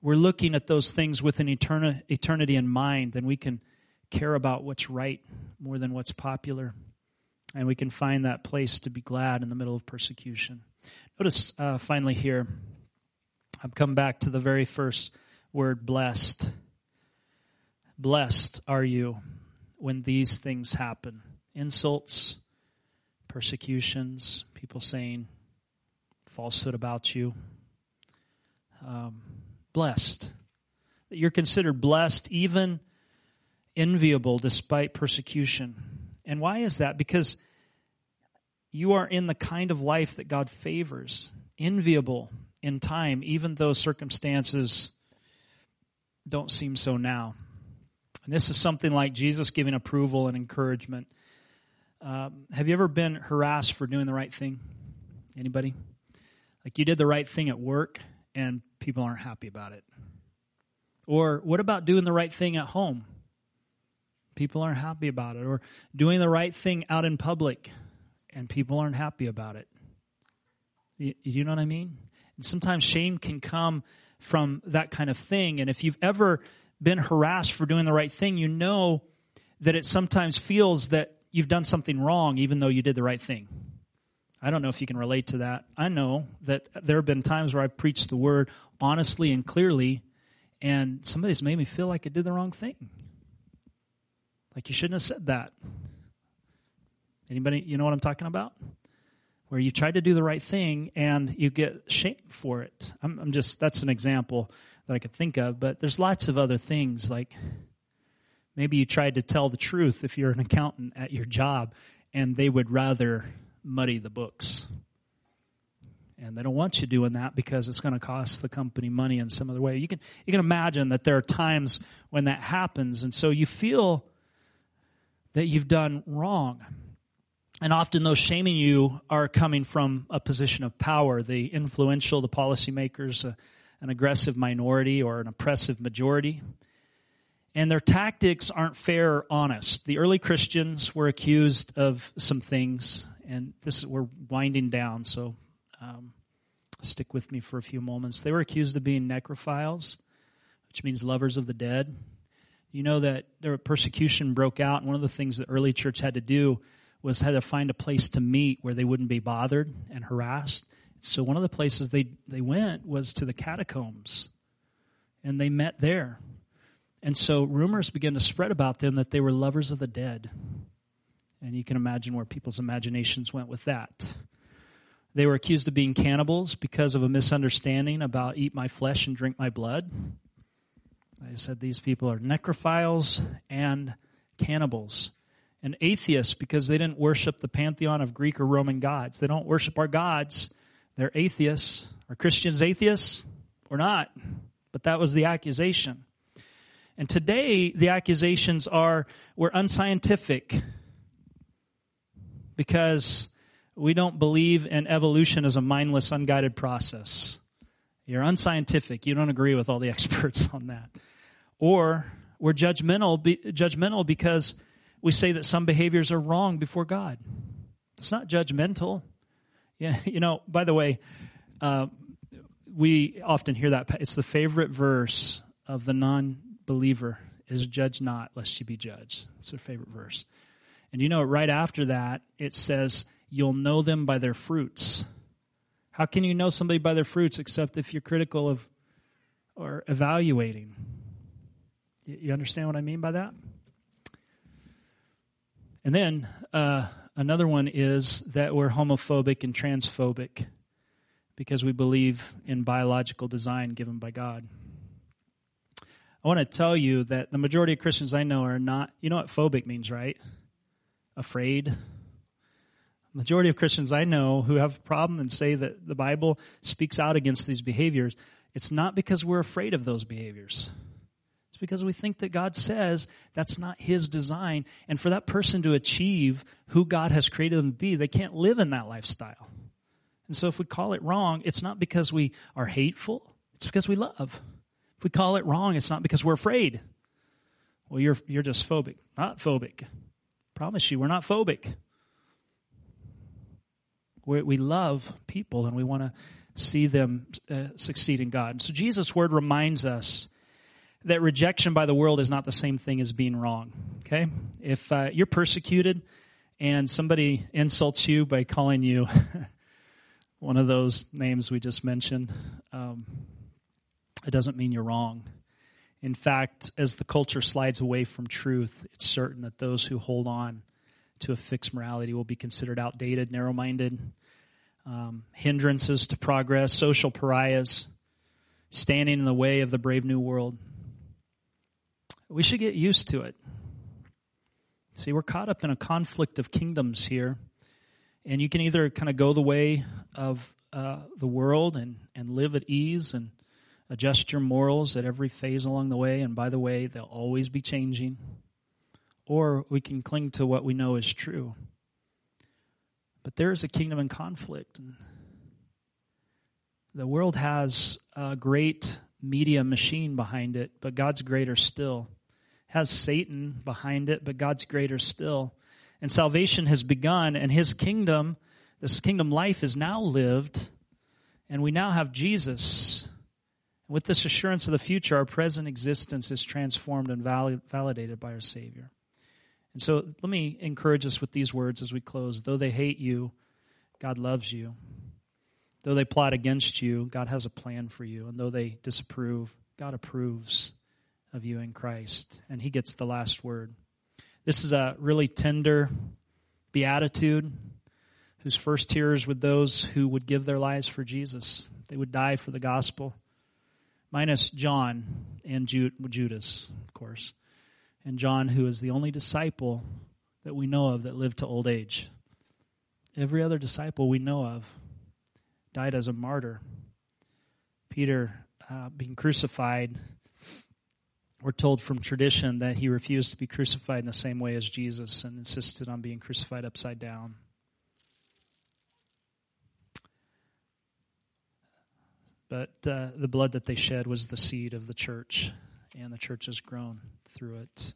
Speaker 1: we're looking at those things with an eternity in mind, then we can care about what's right more than what's popular. And we can find that place to be glad in the middle of persecution. Notice uh, finally here, I've come back to the very first word, blessed. Blessed are you when these things happen insults, persecutions, people saying falsehood about you. Um, blessed. That you're considered blessed even enviable despite persecution. And why is that? Because you are in the kind of life that God favors, enviable in time, even though circumstances don't seem so now. And this is something like Jesus giving approval and encouragement. Um, have you ever been harassed for doing the right thing? Anybody? Like you did the right thing at work and people aren't happy about it. Or what about doing the right thing at home? People aren't happy about it. Or doing the right thing out in public and people aren't happy about it. You, you know what I mean? And sometimes shame can come from that kind of thing. And if you've ever been harassed for doing the right thing, you know that it sometimes feels that you've done something wrong even though you did the right thing. I don't know if you can relate to that. I know that there have been times where I've preached the word honestly and clearly, and somebody's made me feel like I did the wrong thing. Like you shouldn't have said that. Anybody, you know what I'm talking about? Where you try to do the right thing and you get shamed for it. I'm, I'm just, that's an example that I could think of, but there's lots of other things like maybe you tried to tell the truth if you're an accountant at your job and they would rather muddy the books. And they don't want you doing that because it's going to cost the company money in some other way. You can, you can imagine that there are times when that happens. And so you feel that you've done wrong. And often those shaming you are coming from a position of power, the influential, the policymakers, uh, an aggressive minority or an oppressive majority. And their tactics aren't fair or honest. The early Christians were accused of some things, and this we're winding down, so um, stick with me for a few moments. They were accused of being necrophiles, which means lovers of the dead. You know that their persecution broke out, and one of the things the early church had to do was had to find a place to meet where they wouldn't be bothered and harassed. So one of the places they, they went was to the catacombs, and they met there. And so rumors began to spread about them that they were lovers of the dead. And you can imagine where people's imaginations went with that. They were accused of being cannibals because of a misunderstanding about eat my flesh and drink my blood. I said these people are necrophiles and cannibals and atheists because they didn't worship the pantheon of Greek or Roman gods. They don't worship our gods. They're atheists. Are Christians atheists or not? But that was the accusation. And today, the accusations are we're unscientific because we don't believe in evolution as a mindless, unguided process. You're unscientific. You don't agree with all the [laughs] experts on that. Or we're judgmental, judgmental because we say that some behaviors are wrong before God. It's not judgmental. Yeah, [laughs] you know, by the way, uh, we often hear that. It's the favorite verse of the non believer is judge not lest you be judged. It's their favorite verse. And you know, right after that, it says, you'll know them by their fruits. How can you know somebody by their fruits except if you're critical of or evaluating? You understand what I mean by that? And then uh, another one is that we're homophobic and transphobic because we believe in biological design given by God. I want to tell you that the majority of Christians I know are not, you know what phobic means, right? Afraid. Majority of Christians I know who have a problem and say that the Bible speaks out against these behaviors, it's not because we're afraid of those behaviors. It's because we think that God says that's not His design. And for that person to achieve who God has created them to be, they can't live in that lifestyle. And so if we call it wrong, it's not because we are hateful, it's because we love. If we call it wrong, it's not because we're afraid. Well, you're, you're just phobic. Not phobic. Promise you, we're not phobic. we we love people and we want to see them uh, succeed in God. So Jesus' word reminds us that rejection by the world is not the same thing as being wrong. Okay? If uh, you're persecuted and somebody insults you by calling you [laughs] one of those names we just mentioned, um, it doesn't mean you're wrong. In fact, as the culture slides away from truth, it's certain that those who hold on to a fixed morality will be considered outdated, narrow minded, um, hindrances to progress, social pariahs, standing in the way of the brave new world we should get used to it. See, we're caught up in a conflict of kingdoms here, and you can either kind of go the way of uh, the world and, and live at ease and adjust your morals at every phase along the way, and by the way, they'll always be changing, or we can cling to what we know is true. But there is a kingdom in conflict. The world has a great media machine behind it, but God's greater still. Has Satan behind it, but God's greater still. And salvation has begun, and his kingdom, this kingdom life, is now lived, and we now have Jesus. With this assurance of the future, our present existence is transformed and validated by our Savior. And so let me encourage us with these words as we close. Though they hate you, God loves you. Though they plot against you, God has a plan for you. And though they disapprove, God approves of you in Christ. And He gets the last word. This is a really tender beatitude whose first tears were those who would give their lives for Jesus. They would die for the gospel, minus John and Judas, of course. And John, who is the only disciple that we know of that lived to old age. Every other disciple we know of died as a martyr. Peter, uh, being crucified, we're told from tradition that he refused to be crucified in the same way as Jesus and insisted on being crucified upside down. But uh, the blood that they shed was the seed of the church, and the church has grown through it.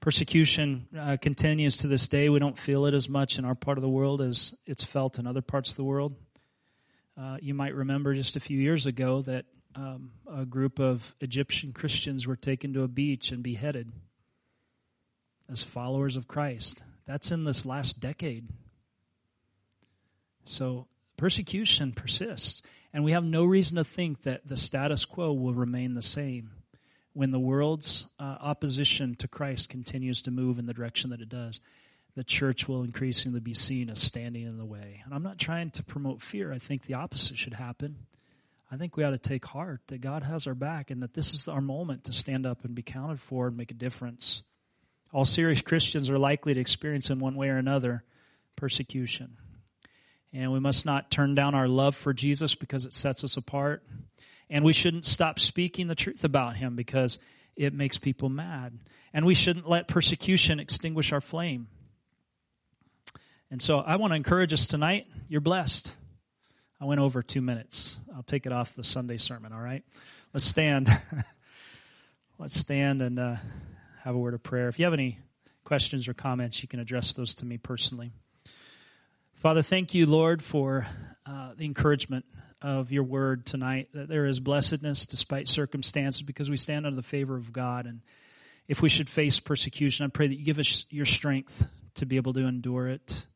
Speaker 1: Persecution uh, continues to this day. We don't feel it as much in our part of the world as it's felt in other parts of the world. Uh, you might remember just a few years ago that um, a group of Egyptian Christians were taken to a beach and beheaded as followers of Christ. That's in this last decade. So persecution persists, and we have no reason to think that the status quo will remain the same when the world's uh, opposition to Christ continues to move in the direction that it does the church will increasingly be seen as standing in the way. And I'm not trying to promote fear. I think the opposite should happen. I think we ought to take heart that God has our back and that this is our moment to stand up and be counted for and make a difference. All serious Christians are likely to experience in one way or another persecution. And we must not turn down our love for Jesus because it sets us apart. And we shouldn't stop speaking the truth about him because it makes people mad. And we shouldn't let persecution extinguish our flame. And so I want to encourage us tonight. You're blessed. I went over two minutes. I'll take it off the Sunday sermon, all right? Let's stand. [laughs] Let's stand and uh, have a word of prayer. If you have any questions or comments, you can address those to me personally. Father, thank you, Lord, for uh, the encouragement of your word tonight, that there is blessedness despite circumstances because we stand under the favor of God. And if we should face persecution, I pray that you give us your strength to be able to endure it.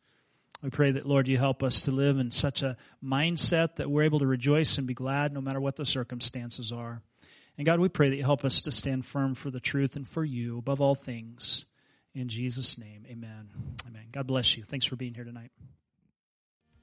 Speaker 1: We pray that, Lord, you help us to live in such a mindset that we're able to rejoice and be glad no matter what the circumstances are. And God, we pray that you help us to stand firm for the truth and for you above all things. In Jesus' name, amen. Amen. God bless you. Thanks for being here tonight.